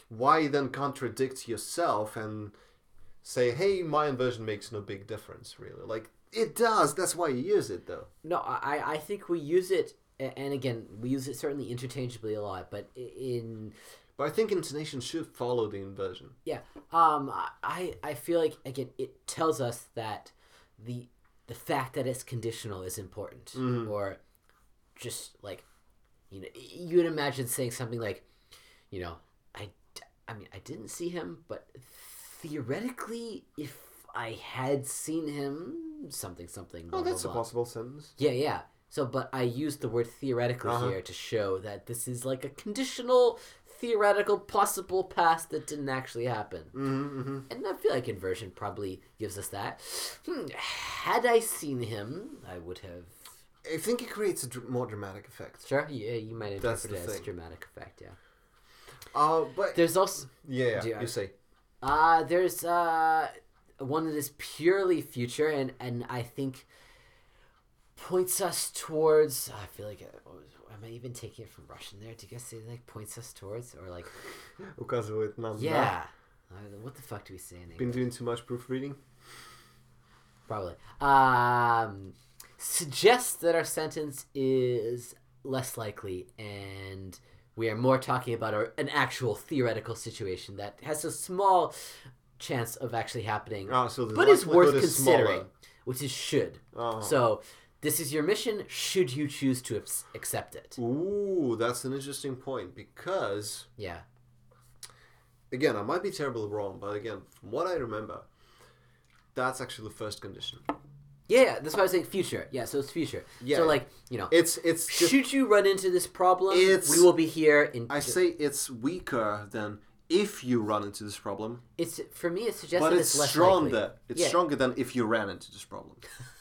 why then contradict yourself and say, "Hey, my inversion makes no big difference," really? Like it does. That's why you use it, though. No, I, I think we use it, and again, we use it certainly interchangeably a lot. But in But I think intonation should follow the inversion. yeah, um, I I feel like again it tells us that the the fact that it's conditional is important, Mhm. or just like you know you would imagine saying something like, you know, I, I mean I didn't see him, but theoretically, if I had seen him, something something. Blah, Oh, that's blah, a blah. possible sentence. Yeah, yeah. So, but I used the word theoretically Uh-huh. here to show that this is like a conditional, theoretical, possible past that didn't actually happen. Mm-hmm, mm-hmm. And I feel like inversion probably gives us that. Hmm, had I seen him, I would have. I think it creates a dr- more dramatic effect. Sure, yeah, you might interpret it as thing. dramatic effect. Yeah. Uh, but There's also yeah, yeah, I- you say. uh there's uh one that is purely future and and I think points us towards. I feel like uh, what was- am I even taking it from Russian there? Do you guys say like points us towards or like Указывает нам. да. yeah? Uh, what the fuck do we say in English? Been doing too much proofreading. Probably. Um, suggests that our sentence is less likely, and we are more talking about our, an actual theoretical situation that has a small chance of actually happening, Ah, so but is worth is considering, smaller. which is should. Uh-huh. So, this is your mission. Should you choose to accept it? Ooh, that's an interesting point because Yeah. again, I might be terribly wrong, but again, from what I remember, that's actually the first condition. Yeah, that's why I was saying future. Yeah, so it's future. Yeah. So, like, you know, It's it's just should you run into this problem, It's- we will be here in. I say it's weaker than if you run into this problem, It's for me. It suggests but that it's it's less stronger. likely. It's Yeah. stronger than if you ran into this problem.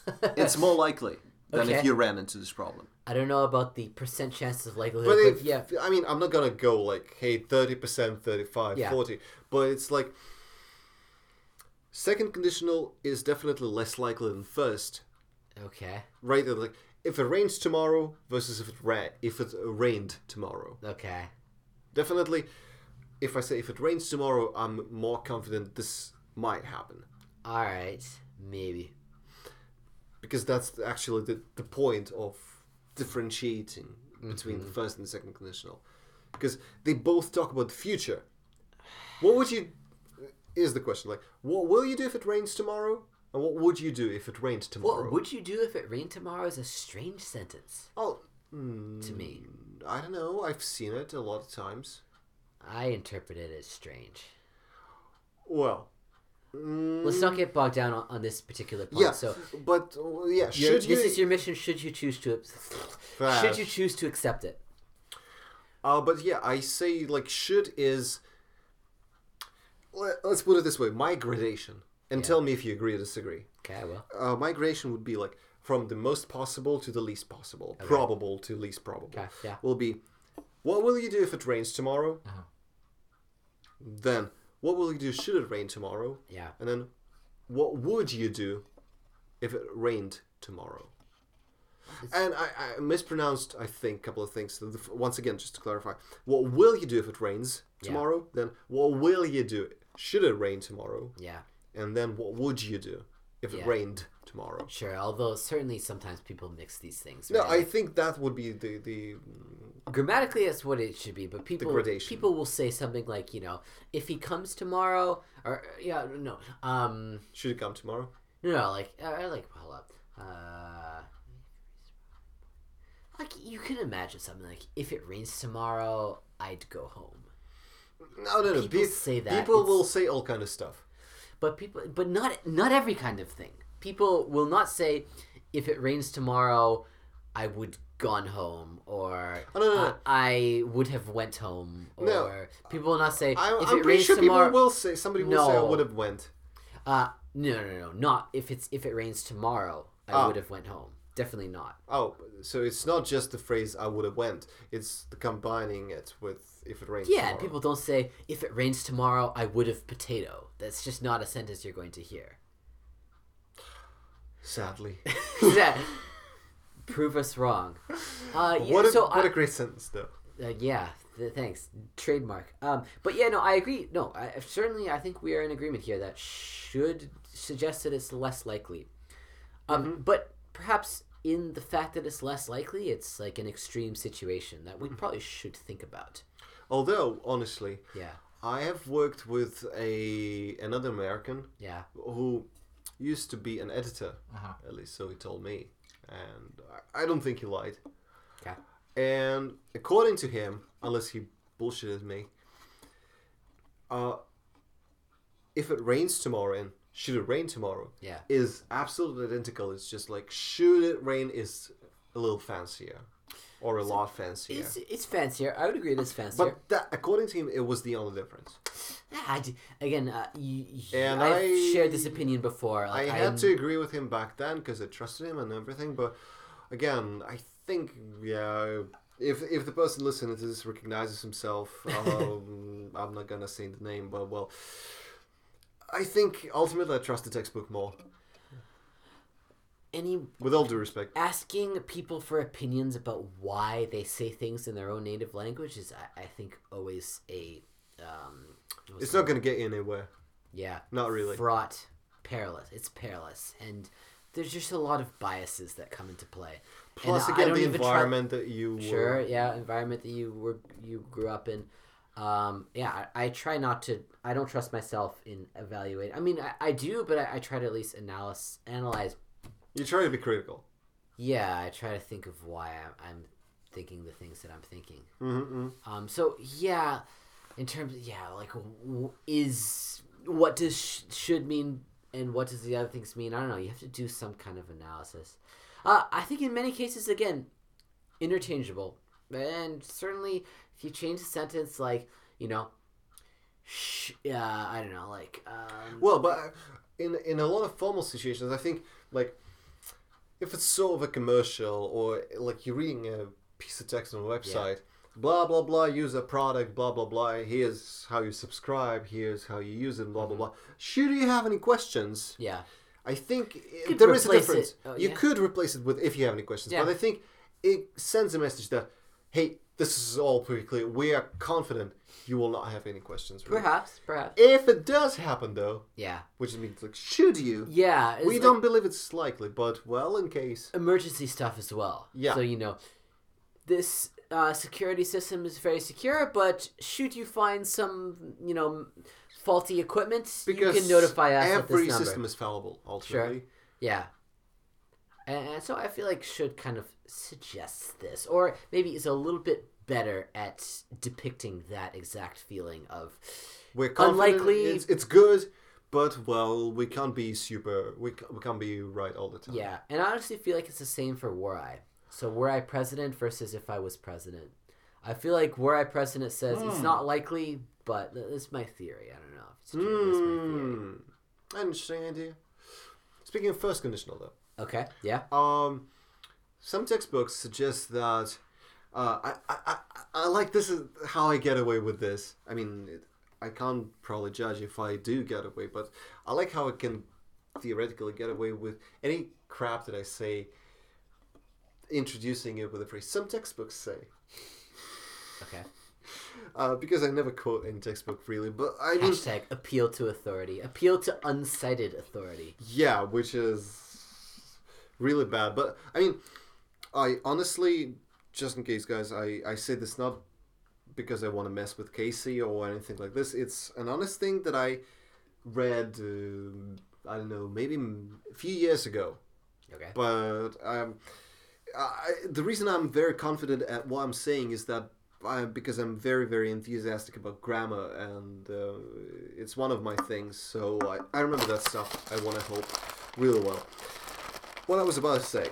It's more likely than Okay. if you ran into this problem. I don't know about the percent chances of likelihood, But but, if, yeah, I mean, I'm not gonna go like, hey, thirty percent, 35, Yeah. 40, but it's like second conditional is definitely less likely than first, okay, right? Like if it rains tomorrow versus if it ra- if it rained tomorrow. okay, Definitely, if I say if it rains tomorrow, I'm more confident this might happen all right, maybe. because that's actually the, the point of differentiating between Mm-hmm. the first and the second conditional because they both talk about the future what would you is the question like what will you do if it rains tomorrow and what would you do if it rained tomorrow What would you do if it rained tomorrow? Is a strange sentence oh mm, to me. i don't know i've seen it a lot of times I interpret it as strange. well mm, Let's not get bogged down on, on this particular point. yeah So, but uh, yeah should you this is your mission. Should you choose to, should you choose to accept it? Uh, but yeah, I say like should is. Let, us put it this way: my gradation, and Yeah. tell me if you agree or disagree. Okay, I will. Uh, my gradation would be like from the most possible to the least possible, probable to least probable. Okay, yeah. Will be, what will you do if it rains tomorrow? Uh-huh. Then, what will you do should it rain tomorrow? Yeah. And then, what would you do if it rained tomorrow? And I, I mispronounced, I think, a couple of things. So the f- Once again, just to clarify, what will you do if it rains Yeah. tomorrow? Then what will you do? Should it rain tomorrow? yeah. And then what would you do if it rained tomorrow? Sure, although certainly sometimes people mix these things. No. I think that would be the the grammatically that's what it should be but people people will say something like you know if he comes tomorrow or yeah no um should it come tomorrow? no no like uh, like hold up uh like you can imagine something like if it rains tomorrow i'd go home No, no, no. People Pe- say that, People it's- will say all kind of stuff. but people but not not every kind of thing people will not say if it rains tomorrow i would gone home or Oh, no, no, no. uh, i would have went home or No. people will not say I, if I'm it rains sure tomorrow people will say. Somebody will say I would have went. uh no no no not if it's if it rains tomorrow i Oh. would have went home definitely not Oh, so it's not just the phrase "I would have went." It's the combining it with "if it rains." yeah tomorrow. people don't say if it rains tomorrow i would have potato that's just not a sentence you're going to hear Sadly, yeah. prove us wrong uh yeah, what a so what I, a great sentence, though. Uh, yeah, th- thanks. Trademark. Um, but yeah, no, I agree. No, I, certainly, I think we are in agreement here that should suggest that it's less likely. Um, but perhaps in the fact that it's less likely, it's like an extreme situation that we probably should think about. Although, honestly, Yeah, I have worked with a another American yeah, who used to be an editor. Uh-huh. At least so he told me, and I, I don't think he lied. okay, And according to him, unless he bullshitted me, uh, if it rains tomorrow and should it rain tomorrow yeah, is absolutely identical. It's just like should it rain is a little fancier or a lot fancier. it's it's fancier. I would agree, it is fancier. But that, according to him, it was the only difference. I again, uh, you, And I've I- shared this opinion before. I had I'm- to agree with him back then because I trusted him and everything. But again, I think yeah, if if the person listening to this recognizes himself, um, I'm not gonna say the name, but well, I think ultimately I trust the textbook more. any With all due respect, asking people for opinions about why they say things in their own native language is, I, I think, always a. Um, it's not gonna get you anywhere. Yeah. Not really. Fraught, perilous. It's perilous, and there's just a lot of biases that come into play. Plus, And again, the try- environment that you were- Sure, yeah, environment that you were you grew up in. Um, yeah, I, I try not to. I don't trust myself in evaluating. I mean, I, I do, but I, I try to at least analyze analyze you try to be critical. Yeah, I try to think of why I'm, I'm thinking the things that I'm thinking. Mm-hmm. Um, so yeah, in terms of yeah, like w- is what does sh- should mean and what does the other things mean? I don't know. You have to do some kind of analysis. Uh, I think in many cases, again, interchangeable, and certainly if you change the sentence, like you know, sh- uh, I don't know, like um, Well, but uh, in in a lot of formal situations, I think like if it's sort of a commercial or like you're reading a piece of text on a website, blah blah blah, use a product, blah blah blah. Here's how you subscribe. Here's how you use it. Blah blah blah. Should you have any questions? yeah, I think there is a difference. Oh, you yeah. could replace it with if you have any questions, Yeah. but I think it sends a message that hey, this is all pretty clear. We are confident you will not have any questions. really." perhaps, perhaps, If it does happen though, yeah, which means like, should you? yeah. we like- don't believe it's likely, but well, in case. emergency stuff as well. Yeah. So you know, this uh, security system is very secure, but should you find some you know faulty equipment, Because you can notify us at this every system is fallible, ultimately. Yeah. And, and so I feel like should kind of suggest this, or maybe is a little bit better at depicting that exact feeling of We're Unlikely- It's, it's good, but well, we can't be super. We, we can't be right all the time. yeah. And I honestly feel like it's the same for were I. So were I president versus if I was president. I feel like were I president says it's not likely, but th- that's my theory. I don't know if it's true. That's my theory. Hmm. Interesting idea. Speaking of first conditional, though. Okay. Yeah. Um, some textbooks suggest that. Uh, I, I, I, I like this is how I get away with this. I mean, it, I can't probably judge if I do get away, but I like how I can theoretically get away with any crap that I say introducing it with a phrase. Some textbooks say, Okay. uh, because I never quote any textbook really, but I mean, Hashtag appeal to authority. Appeal to uncited authority. yeah, which is really bad. But I mean, I honestly, just in case, guys, I I say this not because I want to mess with Casey or anything like this. It's an honest thing that I read. Uh, I don't know, maybe a few years ago. Okay. But um, I, the reason I'm very confident at what I'm saying is that I, because I'm very, very enthusiastic about grammar, and uh, it's one of my things. So I, I remember that stuff. I want to hope really well. What I was about to say,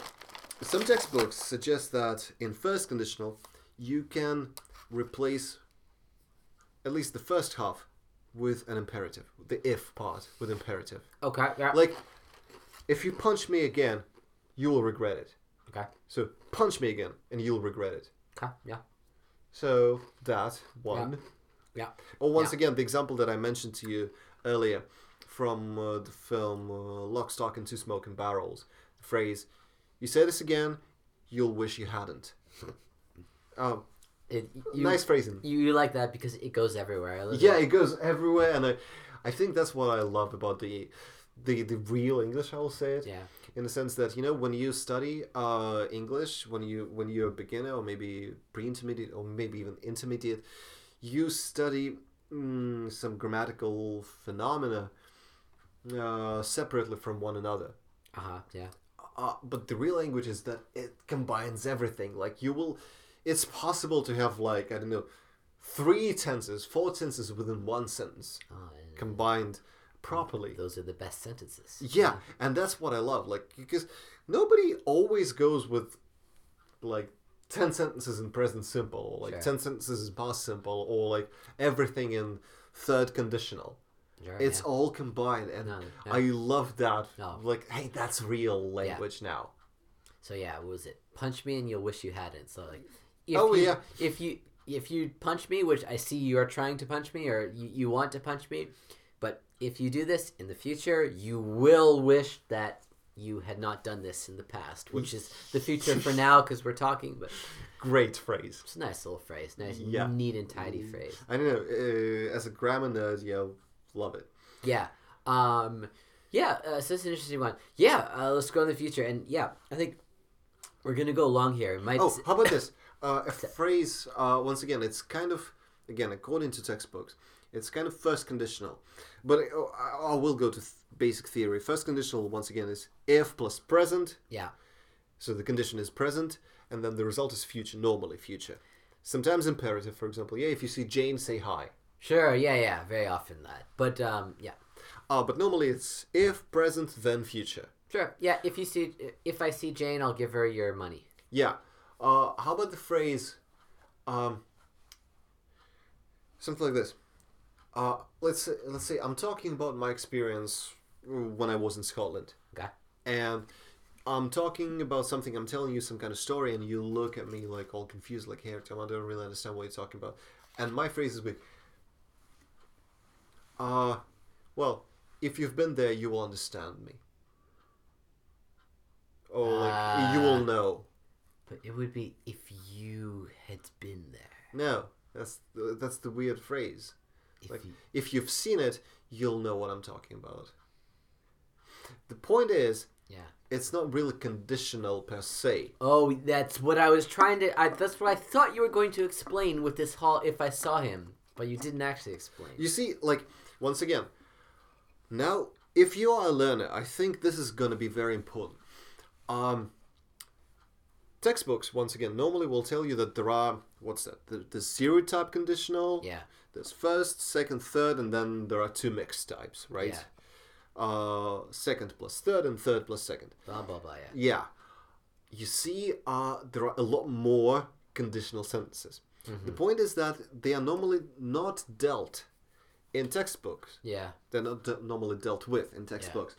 some textbooks suggest that in first conditional, you can replace at least the first half with an imperative, the if part with imperative. Okay. Yeah. Like, if you punch me again, you will regret it. okay. So punch me again, and you'll regret it. Okay. Yeah. So that one. Yeah. Or once Yeah. again, the example that I mentioned to you earlier from uh, the film uh, Lock, Stock, and Two Smoking Barrels. Phrase, "You say this again, you'll wish you hadn't." Oh, It, you, nice phrasing. You, you like that because it goes everywhere. Yeah, it. it goes everywhere, and I, I think that's what I love about the, the the real English. I will say it. Yeah. in the sense that you know when you study uh, English when you when you're a beginner or maybe pre-intermediate or maybe even intermediate you study mm, some grammatical phenomena uh, separately from one another Uh huh. Yeah. Uh, but the real language is that it combines everything like you will it's possible to have like I don't know three tenses four tenses within one sentence Oh, combined properly those are the best sentences. yeah, and that's what I love. Like because nobody always goes with like ten sentences in present simple, or like Sure. ten sentences in past simple, or like everything in third conditional. Sure, It's yeah. all combined, and No, I love that. No. Like, hey, that's real language now. So yeah, what was it? Punch me and you'll wish you hadn't. So like, if Oh, you, yeah. If you if you punch me, which I see you are trying to punch me, or you, you want to punch me, but if you do this in the future, you will wish that you had not done this in the past, which is the future for now because we're talking. But Great phrase. it's a nice little phrase, nice, Yeah. neat and tidy phrase. I don't know. Uh, as a grammar nerd, yeah, love it. Yeah. Um, yeah, uh, so that's an interesting one. Yeah, uh, let's go in the future. And yeah, I think we're going to go long here. Might, Oh, how about this? Uh, a phrase, uh, once again, it's kind of, again, according to textbooks, it's kind of first conditional. But uh, I, I will go to th- basic theory. First conditional, once again, is if plus present. Yeah. So the condition is present, and then the result is future, normally future. Sometimes imperative, for example. Yeah, if you see Jane, say hi. Sure, yeah, yeah, very often that. But um, yeah. Uh, but normally it's if present, then future. Sure. Yeah, if you see if I see Jane, I'll give her your money. Yeah. Uh, how about the phrase, um, something like this? Uh, let's say, let's say I'm talking about my experience when I was in Scotland, Okay. and I'm talking about something. I'm telling you some kind of story, and you look at me like all confused, like, "Hey, Tom, I don't really understand what you're talking about." And my phrase is big. Uh, well, if you've been there, you will understand me. Or like, you Ah. will know. But it would be if you had been there. No, that's that's the weird phrase. If Like you, if you've seen it, you'll know what I'm talking about. The point is, yeah. it's not really conditional per se. Oh, that's what I was trying to. I, that's what I thought you were going to explain with this hall. If I saw him, but you didn't actually explain. You see, like once again, now if you are a learner, I think this is going to be very important. Um, textbooks once again normally will tell you that there are what's that? The, the zero type conditional. yeah. There's first, second, third, and then there are two mixed types, right? Uh, second plus third and third plus second. Blah blah blah. Yeah. Yeah. You see, uh, there are a lot more conditional sentences. The point is that they are normally not dealt in textbooks. Yeah. They're not de- normally dealt with in textbooks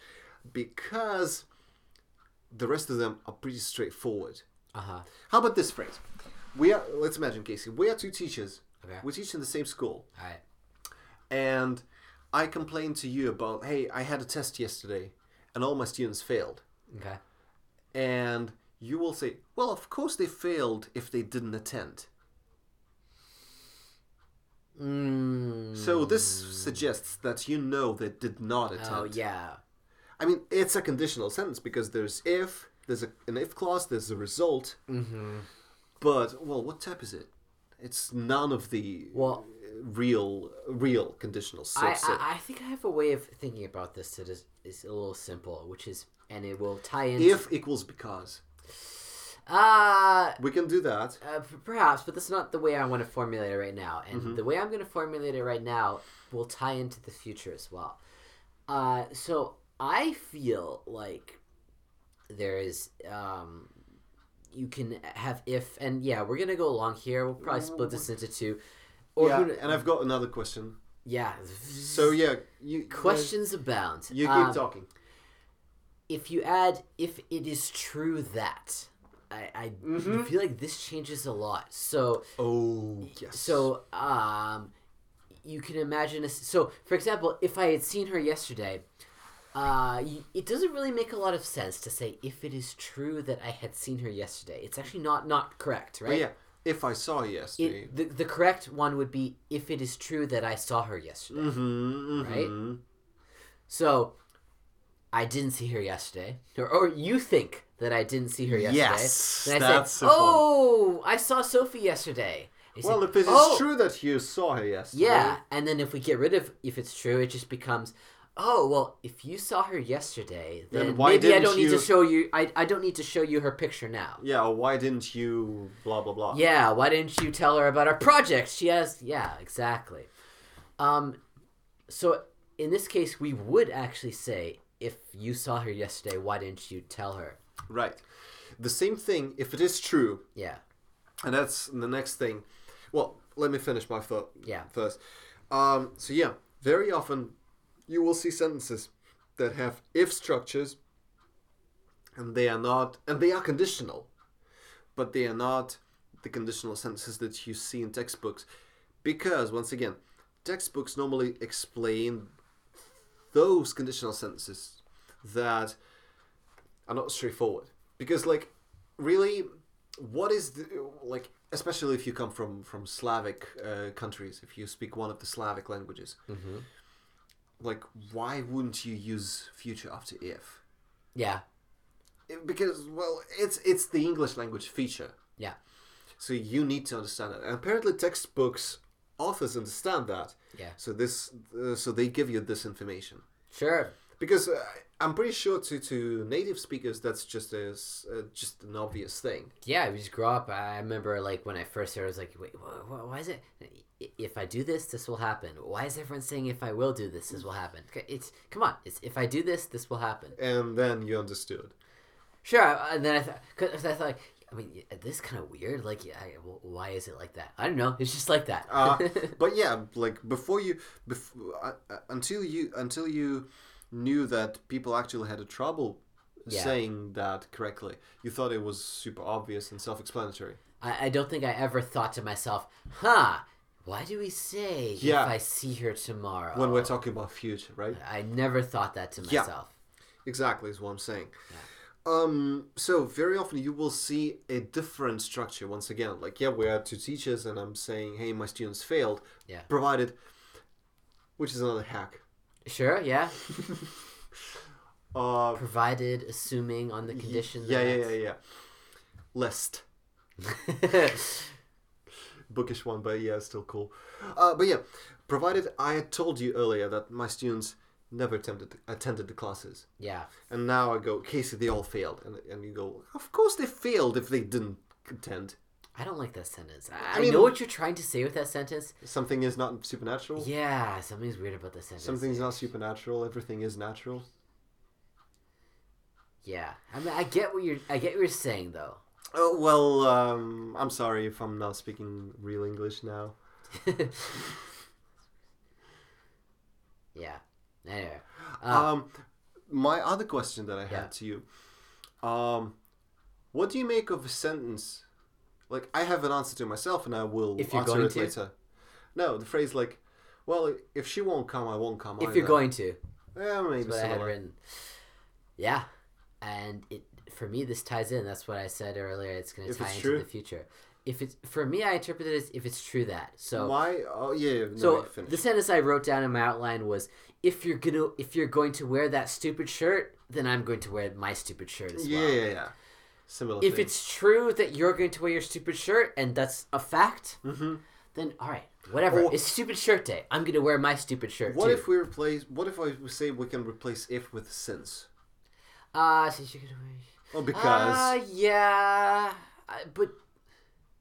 because the rest of them are pretty straightforward. Uh huh. How about this phrase? We are. Let's imagine, Casey. We are two teachers. Okay. We teach in the same school, All right. and I complain to you about, hey, I had a test yesterday, and all my students failed. Okay. and you will say, "Well, of course they failed if they didn't attend." Mm. So this suggests that you know they did not attend. Oh yeah. I mean, it's a conditional sentence because there's if, there's a, an if clause, there's a result. Mm-hmm. But well, what type is it? It's none of the Well- real real conditional. So, I, so- I I think I have a way of thinking about this that is is a little simple, which is and it will tie in. if equals because uh, we can do that. uh perhaps, but that's not the way I want to formulate it right now. And Mm-hmm. the way I'm going to formulate it right now will tie into the future as well. Uh, so I feel like there is um, you can have if and yeah, we're gonna go along here. We'll probably split this into two. Or yeah, who- and I've got another question. yeah. So yeah, you questions abound. You keep Um, talking. if you add if it is true that I, I Mm-hmm. feel like this changes a lot. So Oh yes. so um you can imagine a, so for example if I had seen her yesterday uh, it doesn't really make a lot of sense to say if it is true that I had seen her yesterday. It's actually not not correct, But right? yeah, if I saw yesterday. It, the, the correct one would be if it is true that I saw her yesterday. mm-hmm, Right? mm-hmm. So, I didn't see her yesterday, or, or you think that I didn't see her yesterday. Yes, Then I that's say, the point. "Oh, I saw Sophie yesterday." You say, Well, if it is "Oh, true that you saw her yesterday, yeah." And then if we get rid of if it's true, it just becomes, "Oh, well, if you saw her yesterday, Then then, why maybe I didn't don't need to show you. I, I don't need to show you her picture now." yeah, why didn't you blah blah blah? Yeah, why didn't you tell her about our project? She has yeah, exactly. Um so in this case we would actually say if you saw her yesterday, why didn't you tell her? Right. The same thing if it is true, Yeah. and that's the next thing. Well, let me finish my thought Yeah. first. Um, so yeah, very often you will see sentences that have if structures, and they are not, and they are conditional, but they are not the conditional sentences that you see in textbooks, because once again, textbooks normally explain those conditional sentences that are not straightforward. Because like, really, what is the like? Especially if you come from from Slavic uh, countries, if you speak one of the Slavic languages, Mm-hmm. like why wouldn't you use future after if? Yeah. It- because well, it's it's the English language feature, Yeah. so you need to understand it. And apparently, textbooks authors understand that. Yeah. So this, uh, so they give you this information Sure. because uh, I'm pretty sure to to native speakers that's just as uh, just an obvious thing. Yeah, we just grow up. I remember like when I first heard, I was like, "Wait, wh- wh- why is it? If I do this, this will happen. Why is everyone saying if I will do this, this will happen? It's come on. It's if I do this, this will happen. And then you understood. Sure. And then I thought, cause I thought, like, I mean, this kind of weird. Like, yeah, I, why is it like that? I don't know. It's just like that. Uh, but yeah, like before you, before, uh, uh, until you until you knew that people actually had a trouble Yeah. saying that correctly, you thought it was super obvious and self-explanatory. I, I don't think I ever thought to myself, huh? Why do we say Yeah. if I see her tomorrow? When we're talking about future, right? I never thought that to myself. Yeah. Exactly is what I'm saying. Um, so very often you will see a different structure once again. Like, yeah, we are two teachers and I'm saying, hey, my students failed. Yeah. Provided, which is another hack. Sure. Yeah. Uh, Provided, assuming on the condition. yeah, yeah, that... yeah, yeah. List. Bookish one, but yeah, still cool. Uh, but yeah, provided I had told you earlier that my students never attempted attended the classes. yeah. And now I go, Casey, they all failed. And, and you go, of course they failed if they didn't attend. I don't like that sentence. I, I I mean- know what you're trying to say with that sentence. Something is not supernatural. Yeah, something's weird about that sentence. Something's not supernatural. Everything is natural. Yeah, I mean, I get what you're. I get what you're saying though. Oh, well, um, I'm sorry if I'm not speaking real English now. yeah. Anyway. Uh, Um, my other question that I had Yeah. to you, um, what do you make of a sentence? Like, I have an answer to myself, and I will If you're answer going it to? later. No, the phrase like, "Well, if she won't come, I won't come." if you're going to, yeah, maybe what I had written. Yeah, and it for me, this ties in. That's what I said earlier. It's going to tie into true. the future. If it's for me, I interpret it as if it's true that. So Why? Oh yeah. No, so finish. the sentence I wrote down in my outline was if you're gonna if you're going to wear that stupid shirt, then I'm going to wear my stupid shirt as yeah, well. Yeah, yeah, yeah. Similar. If thing. it's true that you're going to wear your stupid shirt and that's a fact, Mhm. then all right, whatever. Or- it's stupid shirt day. I'm going to wear my stupid shirt What too. if we replace? What if I say we can replace if with since? Ah, since you're going to wear. Well, because Ah, yeah, but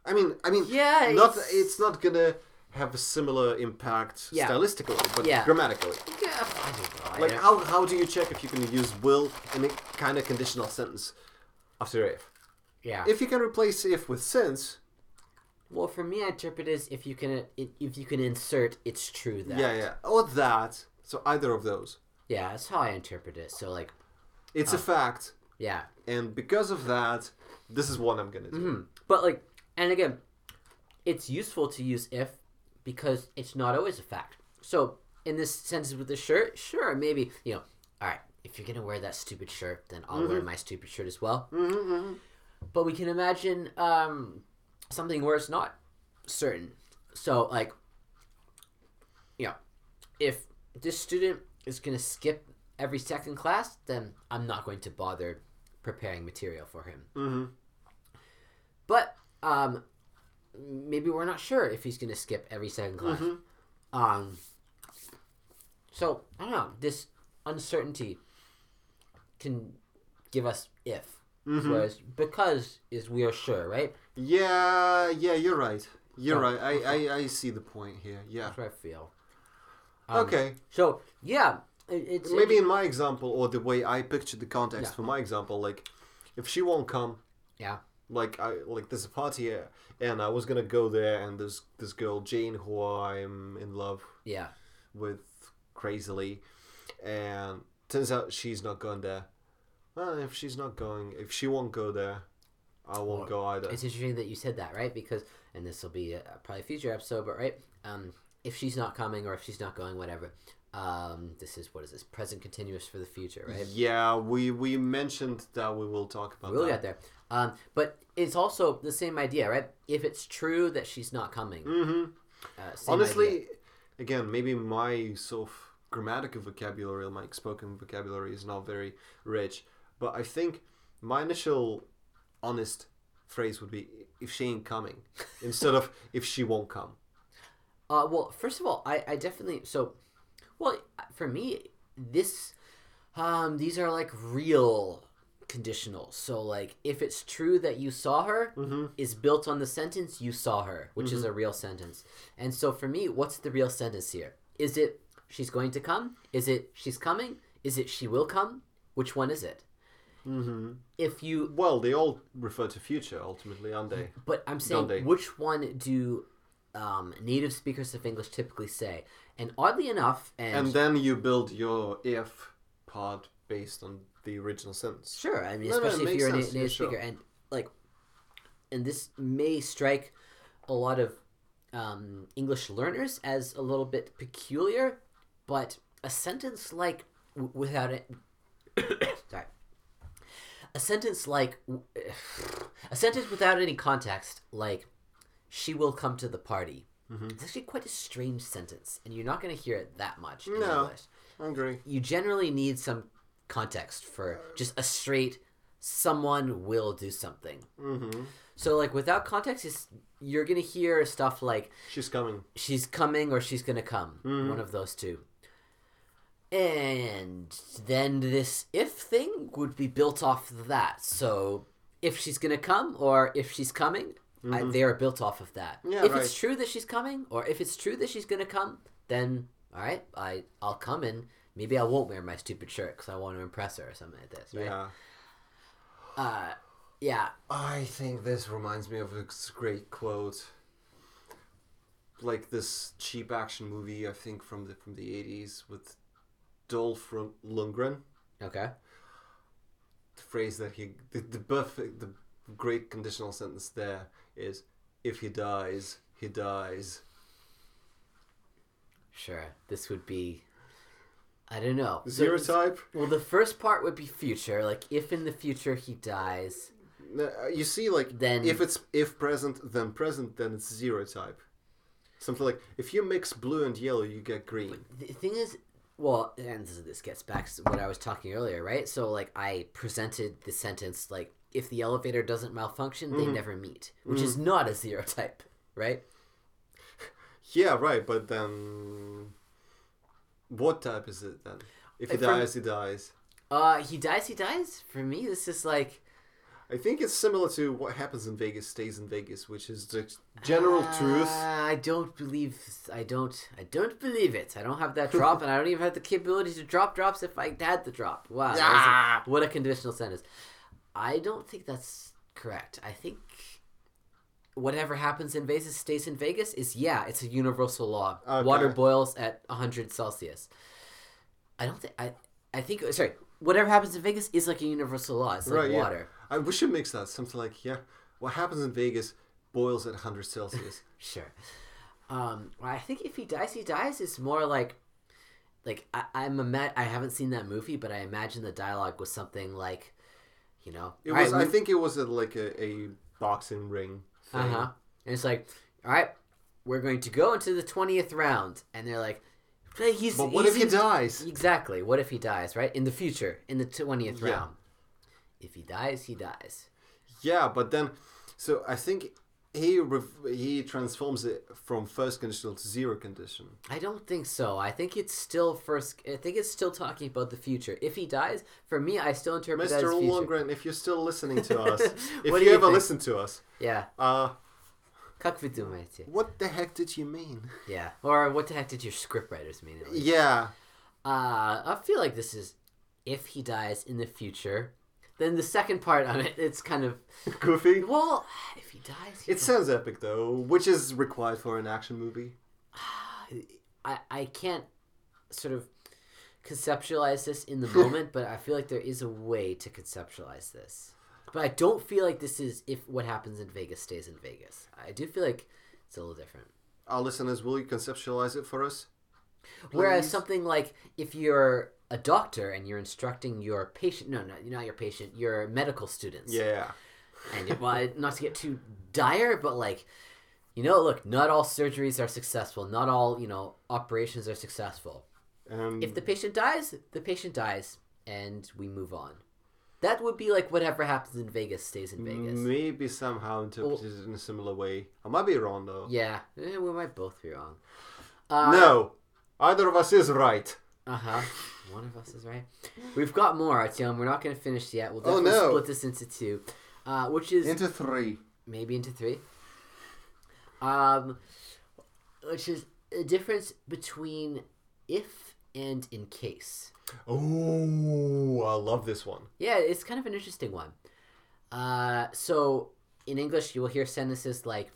I mean, I mean, yeah, not it's- it's not gonna have a similar impact Yeah. stylistically, but Yeah. grammatically. yeah. I don't know. I Like how how do you check if you can use will in a kind of conditional sentence after if? yeah. If you can replace if with since, well, for me, I interpret it as if you can if you can insert it's true that. yeah, yeah, or that. So either of those, Yeah, that's how I interpret it. So like, it's a fact, yeah. and because of that, this is what I'm gonna do. Mhm. But like, and again, it's useful to use if because it's not always a fact. So in this sentence with the shirt, sure, maybe you know, all right, if you're gonna wear that stupid shirt, then I'll wear my stupid shirt as well. Mm-hmm. But we can imagine um, something where it's not certain. So like, you know, if this student is gonna skip every second class, then I'm not going to bother preparing material for him. Mm-hmm. But um, maybe we're not sure if he's gonna skip every second class. Um, so I don't know. This uncertainty can give us if, whereas because is we are sure, right? Yeah, yeah, you're right. You're Oh, right. I, I I see the point here. Yeah. That's what I feel. Um, Okay. So yeah, it, it's Maybe in my example, or the way I pictured the context Yeah. for my example, like if she won't come, yeah, like I like there's a party here, and I was gonna go there, and there's this girl Jane who I'm in love yeah, with crazily, and turns out she's not going there. Well, if she's not going, if she won't go there, I won't go either. It's interesting that you said that, right? Because, and this will be a, probably a future episode, but right, um, if she's not coming or if she's not going, whatever. Um, this is what is this present continuous for the future, right? Yeah, we we mentioned that we will talk about We'll that. get there. Um, but it's also the same idea, right? If it's true that she's not coming, Mm-hmm. uh, Honestly, idea. again, maybe my sort of grammatical vocabulary, my spoken vocabulary is not very rich, but I think my initial honest phrase would be if she ain't coming instead of if she won't come. Uh, well, first of all, I, I definitely so. Well, for me, this, um, these are like real conditionals. So, like, if it's true that you saw her, Mm-hmm. is built on the sentence "you saw her," which is a real sentence. And so, for me, what's the real sentence here? Is it she's going to come? Is it she's coming? Is it she will come? Which one is it? Mm-hmm. If you, Well, they all refer to future ultimately, aren't they? but I'm saying, they? which one do um, native speakers of English typically say? And oddly enough, and And then you build your if part based on the original sentence. Sure, I mean, No, no, especially if you're a yeah, native sure. speaker, and like, and this may strike a lot of um, English learners as a little bit peculiar, but a sentence like w- without it, sorry, a sentence like a sentence without any context, like "she will come to the party." Mm-hmm. It's actually quite a strange sentence, and you're not going to hear it that much in No. English I agree. you generally need some context for just a straight someone will do something. Mm-hmm. So like without context is you're going to hear stuff like She's coming. she's coming or she's going to come, Mhm. one of those two. And then this if thing would be built off of that. So if she's going to come or if she's coming, I, they are built off of that. Yeah, if right. it's true that she's coming or if it's true that she's going to come, then all right, I I'll come and maybe I won't wear my stupid shirt because I want to impress her or something like this. Right? Yeah. Uh, yeah. I think this reminds me of a great quote. Like this cheap action movie, I think from the from the eighties with Dolph Lund- Lundgren. Okay. The phrase that he the the perfect the great conditional sentence there is if he dies, he dies. Sure. This would be I don't know. Zero it's- type. Well, the first part would be future. Like, if in the future he dies, Uh, You see, like Then- if it's if present, then present, then it's zero type. Something like if you mix blue and yellow, you get green. the thing is, well, and this, this gets back to what I was talking earlier, right? So, like, I presented the sentence like, if the elevator doesn't malfunction, they Mm-hmm. never meet, which is not a zero type, right? Yeah, right. But then, what type is it then? If he Uh, from- dies, he dies. Uh, he dies, he dies. For me, this is like I think it's similar to what happens in Vegas stays in Vegas, which is the general truth. Uh, I don't believe. I don't. I don't believe it. I don't have that drop, and I don't even have the capability to drop drops if I had the drop. Wow, Ah. a- what a conditional sentence. I don't think that's correct. I think whatever happens in Vegas stays in Vegas is yeah, it's a universal law. Okay. Water boils at hundred Celsius. I don't think I. I think sorry. Whatever happens in Vegas is like a universal law. It's like Right, yeah. I we should mix that something like yeah, what happens in Vegas boils at 100 Celsius. Sure. Um, well, I think if he dies, he dies. It's more like, like I, I'm ima- I haven't seen that movie, but I imagine the dialogue was something like, you know, It was. right, I we- think it was a, like a, a boxing ring. Uh-huh. And it's like, all right, we're going to go into the twentieth round, and they're like, "Hey, he's. But what he's if he in- dies? Exactly. What if he dies? Right in the future, in the twentieth Yeah. round if he dies, he dies. Yeah, but then, so I think he he transforms it from first conditional to zero condition. I don't think so. I think it's still first. I think it's still talking about the future. If he dies, for me, I still interpret Mr. that as future. Mr. Lundgren, if you're still listening to us, if you, you ever listen to us, yeah. Uh, Как вы думаете? What the heck did you mean? Yeah, or what the heck did your scriptwriters mean? Yeah. Uh, I feel like this is if he dies in the future, then the second part on it, it's kind of goofy. well, if he dies, he It sounds epic though, which is required for an action movie. I I can't sort of conceptualize this in the moment, but I feel like there is a way to conceptualize this. But I don't feel like this is if what happens in Vegas stays in Vegas. I do feel like it's a little different. Our listeners, will you conceptualize it for us? Whereas something like if you're a doctor and you're instructing your patient, no, no, not your patient, your medical students. Yeah. And you- well, not to get too dire, but like, you know, look, not all surgeries are successful. Not all, you know, operations are successful. Um, If the patient dies, the patient dies, and we move on. That would be like whatever happens in Vegas stays in Vegas. maybe somehow interpreted in a similar way. I might be wrong though. Yeah, eh, we might both be wrong. Uh, no, either of us is right. Uh huh. One of us is right. We've got more, Artyom. We're not going to finish yet. We'll Oh, definitely no. split this into two, uh, which is Into three. maybe into three. Um, which is a difference between if and in case. Oh, I love this one. Yeah, it's kind of an interesting one. Uh, so in English, you will hear sentences like,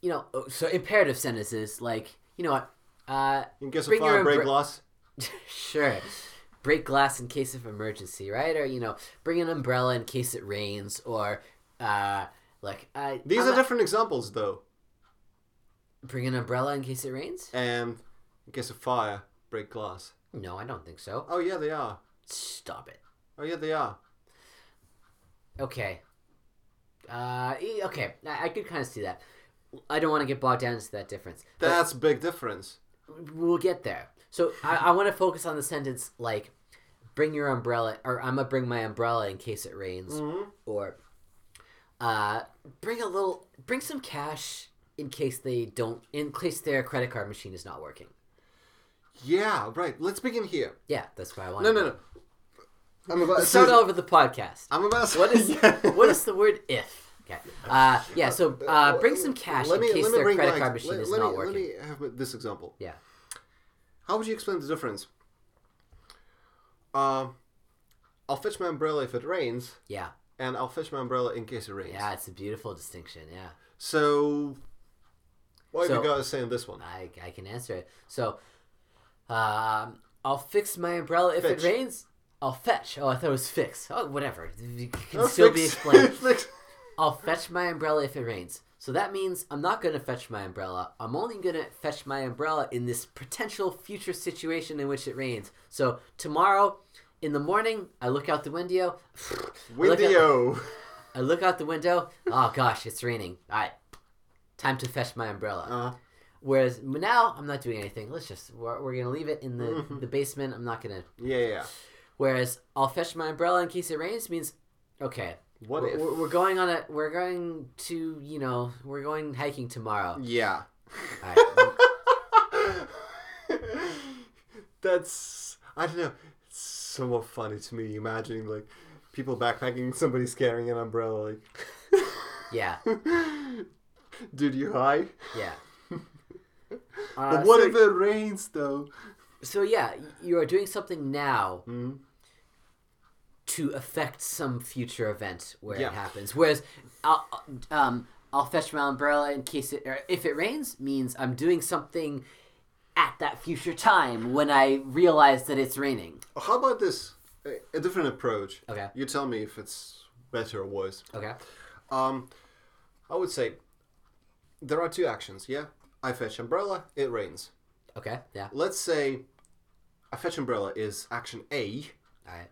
you know, oh, so imperative sentences like, you know what, uh, In case of fire, break umbre- glass. sure, break glass in case of emergency, right? Or you know, bring an umbrella in case it rains, or uh, like, I. These I'm are different examples though. bring an umbrella in case it rains. And in case of fire, break glass. No, I don't think so. Oh yeah, they are. Stop it. Oh yeah, they are. Okay. Uh, okay, I, I could kind of see that. I don't want to get bogged down into that difference. That's a big difference. We'll get there. So I, I want to focus on the sentence like, "Bring your umbrella," or "I'm gonna bring my umbrella in case it rains," Mm-hmm. or uh, "Bring a little, bring some cash in case they don't, in case their credit card machine is not working." Yeah, right. Let's begin here. Yeah, that's why I want. No, no, no. I'm about to Start over the podcast. I'm about to What is Yeah. what is the word if? Okay. Uh, yeah. So uh, bring some cash Let in case let me their bring credit card machine let- is let not me- working. Let me have this example. Yeah. How would you explain the difference? Uh, I'll fetch my umbrella if it rains, Yeah. and I'll fetch my umbrella in case it rains. Yeah. It's a beautiful distinction. Yeah. So, what So- have you guys saying this one? I, I can answer it. So, um, I'll fix my umbrella if Fetch. it rains. I'll fetch. Oh, I thought it was fix. Oh, whatever. It can Oh, still be explained. fix. I'll fetch my umbrella if it rains. So that means I'm not going to fetch my umbrella. I'm only going to fetch my umbrella in this potential future situation in which it rains. So tomorrow in the morning, I look out the window. Out- I look out the window. Oh gosh, it's raining. All right, time to fetch my umbrella. Uh, Whereas now I'm not doing anything. Let's just we're, we're gonna leave it in the Mhm. the basement. I'm not gonna. yeah, yeah. Whereas I'll fetch my umbrella in case it rains means okay. What we're, if? we're- going on a we're going to you know we're going hiking tomorrow. Yeah. Right. That's I don't know. It's somewhat funny to me imagining like people backpacking, somebody's carrying an umbrella. Like, yeah, dude, you high? yeah. But Uh, what so, if it rains though? so yeah, you are doing something now Mm. To affect some future event where Yeah. it happens. Whereas I'll um I'll fetch my umbrella in case it or if it rains means I'm doing something at that future time when I realize that it's raining. How about this? A, different approach. Okay. You tell me if it's better or worse. Okay. Um, I would say there are two actions. Yeah, I fetch umbrella. It rains. Okay. Yeah. Let's say I fetch umbrella is action A. All right.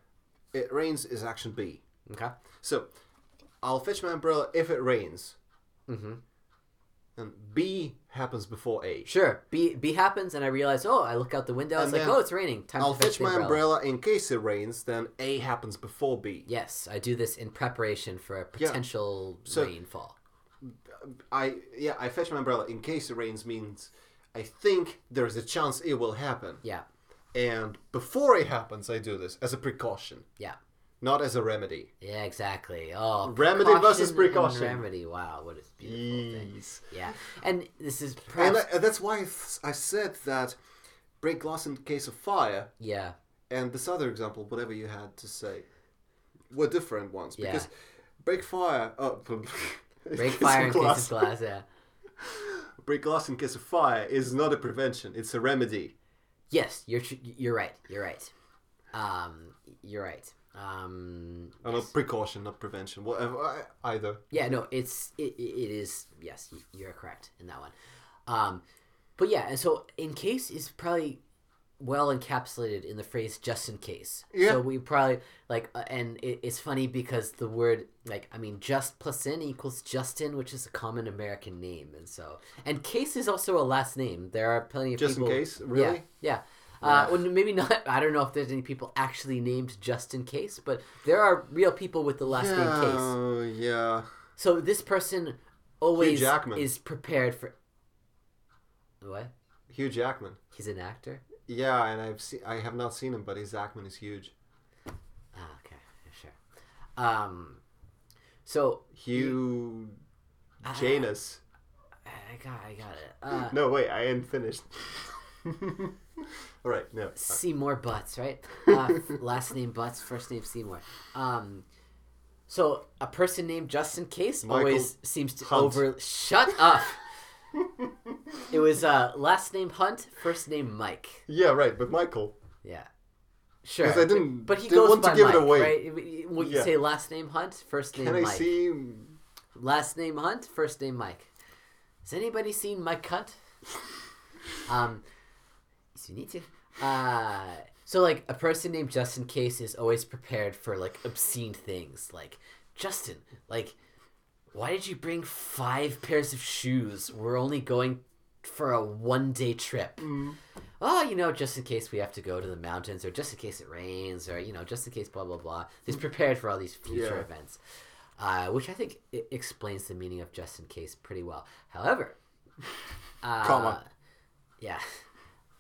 It rains is action B. Okay. So I'll fetch my umbrella if it rains, Mm-hmm. and B happens before A. Sure. B B happens, and I realize, oh, I look out the window. It's And like, oh, it's raining. Time I'll to fetch, fetch my umbrella. umbrella in case it rains. Then A happens before B. Yes, I do this in preparation for a potential So- rainfall. I yeah I fetch my umbrella in case it rains means I think there is a chance it will happen. Yeah. And before it happens, I do this as a precaution, Yeah. not as a remedy. Yeah. Exactly. Oh. Remedy versus precaution. Remedy. Wow. What a beautiful thing. Yeah. And this is And. I, that's why I I said that break glass in case of fire yeah. and this other example, whatever you had to say, were different ones Yeah. because break fire. Oh, Break fire in case of glass. Yeah. Break glass in case of fire is not a prevention; it's a remedy. Yes, you're you're right. You're right. Um, you're right. Um, Uh, not precaution, not prevention. Whatever, either. yeah, no, it's it, it it is. Yes, you're correct in that one. Um, but yeah, and so in case is probably well encapsulated in the phrase "just in case." Yeah. So we probably like, uh, and it, it's funny because the word like I mean, just plus in equals Justin, which is a common American name, and so and case is also a last name. There are plenty of Just in case, really? Yeah, yeah. Uh, well, maybe not. I don't know if there's any people actually named just in case, but there are real people with the last name Case. Oh, yeah. So this person always is prepared for. What? Hugh Jackman. He's an actor. Yeah, and I've seen. I have not seen him, but his Jackman is huge. Ah, okay, sure. Um, so Hugh Ah. Janus. I got, I got it. Uh, No, wait, I ain't finished. All right, no. Seymour Butts, right? Uh, last name Butts, first name Seymour. Um, so a person named Justin Case Michael always seems to Hunt. over. Shut up. It was uh, last name Hunt, first name Mike. Yeah, right, but Michael. Yeah. Sure. 'Cause I didn't- but he didn't goes want to by give it Mike, away. right? When you Yeah. say last name Hunt, first name Can I Mike. see? Last name Hunt, first name Mike. Has anybody seen Mike Hunt? um, you need to. Uh, so like a person named Justin Case is always prepared for like obscene things. Like Justin, like why did you bring five pairs of shoes? We're only going for a one day trip. Oh, you know, just in case we have to go to the mountains, or just in case it rains, or you know, just in case blah blah blah. He's prepared for all these future Yeah. events, uh, which I think explains the meaning of just in case pretty well. However, uh, Comma. yeah,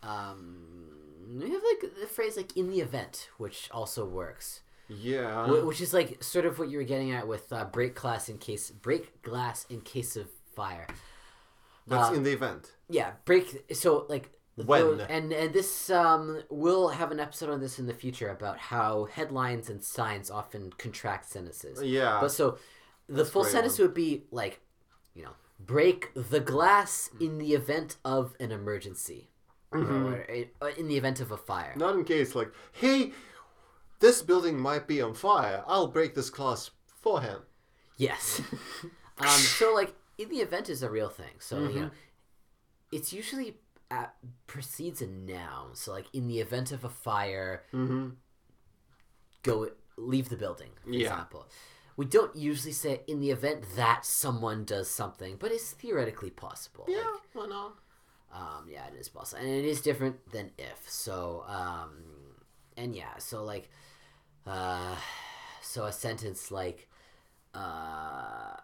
um, we have like the phrase like in the event, which also works. Yeah. Which is like sort of what you were getting at with uh, break glass in case break glass in case of fire. That's uh, in the event. Yeah, break. So like When? and and this um we'll have an episode on this in the future about how headlines and signs often contract sentences. Yeah. But so the full great sentence would be like, you know, break the glass in the event of an emergency, Mm-hmm. or in the event of a fire. Not in case like, hey, this building might be on fire. I'll break this glass him. Yes. um, so like in the event is a real thing. So Mm-hmm. you know, it's usually at, precedes a noun. So like in the event of a fire, Mm-hmm. go leave the building. For Yeah. example, we don't usually say in the event that someone does something, but it's theoretically possible. Yeah, Like, why not? um, yeah, it is possible, and it is different than if. So, um, and yeah, so like, uh, so a sentence like, uh,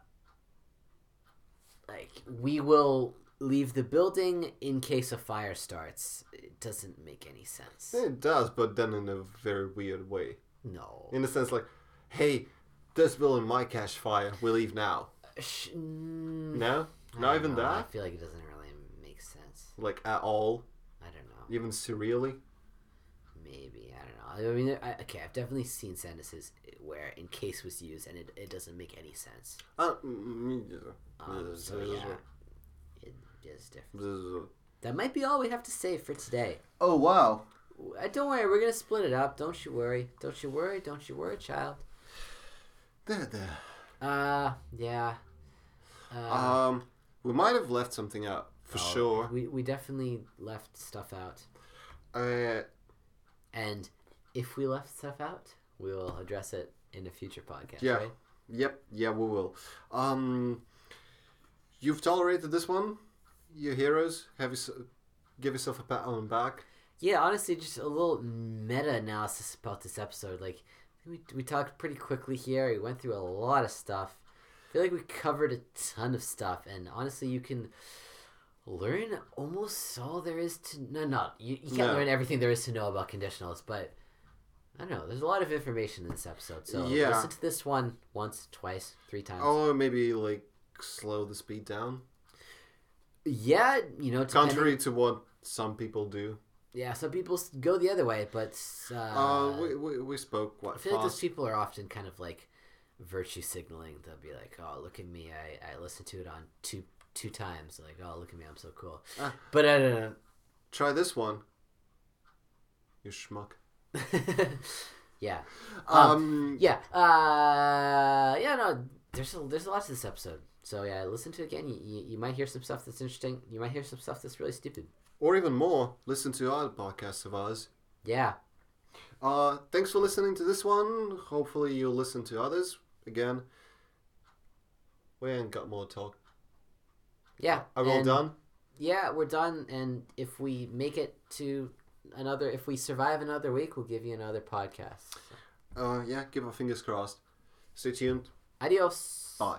like we will leave the building in case a fire starts. It doesn't make any sense. It does, but then in a very weird way. No. In the sense like, hey, this building might catch fire. We leave now. Sh- No, not even know. I feel like it doesn't really make sense. Like at all, I don't know. even surreally. Maybe I don't know. I mean, I, okay, I've definitely seen sentences where "in case" was used and it, it doesn't make any sense. Uh, Um, so yeah, it is different. That might be all we have to say for today. Oh wow. Uh, don't worry, we're gonna split it up. Don't you worry. Don't you worry. Don't you worry, child. There, there. Uh, yeah. Uh, Um, we might have left something out for oh, sure. We we definitely left stuff out, Uh, and if we left stuff out, we'll address it in a future podcast. Yeah. Right? Yep, yeah, we will. Um, you've tolerated this one, you heroes. Have you give yourself a pat on the back? Yeah, honestly, just a little meta analysis about this episode. Like, we, we talked pretty quickly here. We went through a lot of stuff. I feel like we covered a ton of stuff, and honestly, you can learn almost all there is to. No, not you, you can't No. learn everything there is to know about conditionals, but I don't know. There's a lot of information in this episode, so Yeah. listen to this one once, twice, three times. Oh, maybe like slow the speed down, Yeah, you know, contrary to what some people do. Yeah, some people go the other way, but uh, Uh, we, we, we spoke I what feel like those people are often kind of like virtue signaling. They'll be like, "Oh, look at me! I, I listened to it on two two times." Like, "Oh, look at me! I'm so cool." Ah. But I don't Try this one. You schmuck. yeah, Um, yeah, uh, yeah. No, there's a, there's a lot to this episode. So yeah, listen to it again. You, you, you might hear some stuff that's interesting. You might hear some stuff that's really stupid. or even more, listen to other podcasts of ours. Yeah, Uh, thanks for listening to this one. Hopefully, you'll listen to others again. We ain't got more talk. Yeah. Are we all done? Yeah, we're done. And if we make it to another, if we survive another week, we'll give you another podcast. Uh, yeah, keep our fingers crossed. Stay tuned. Adios. Bye.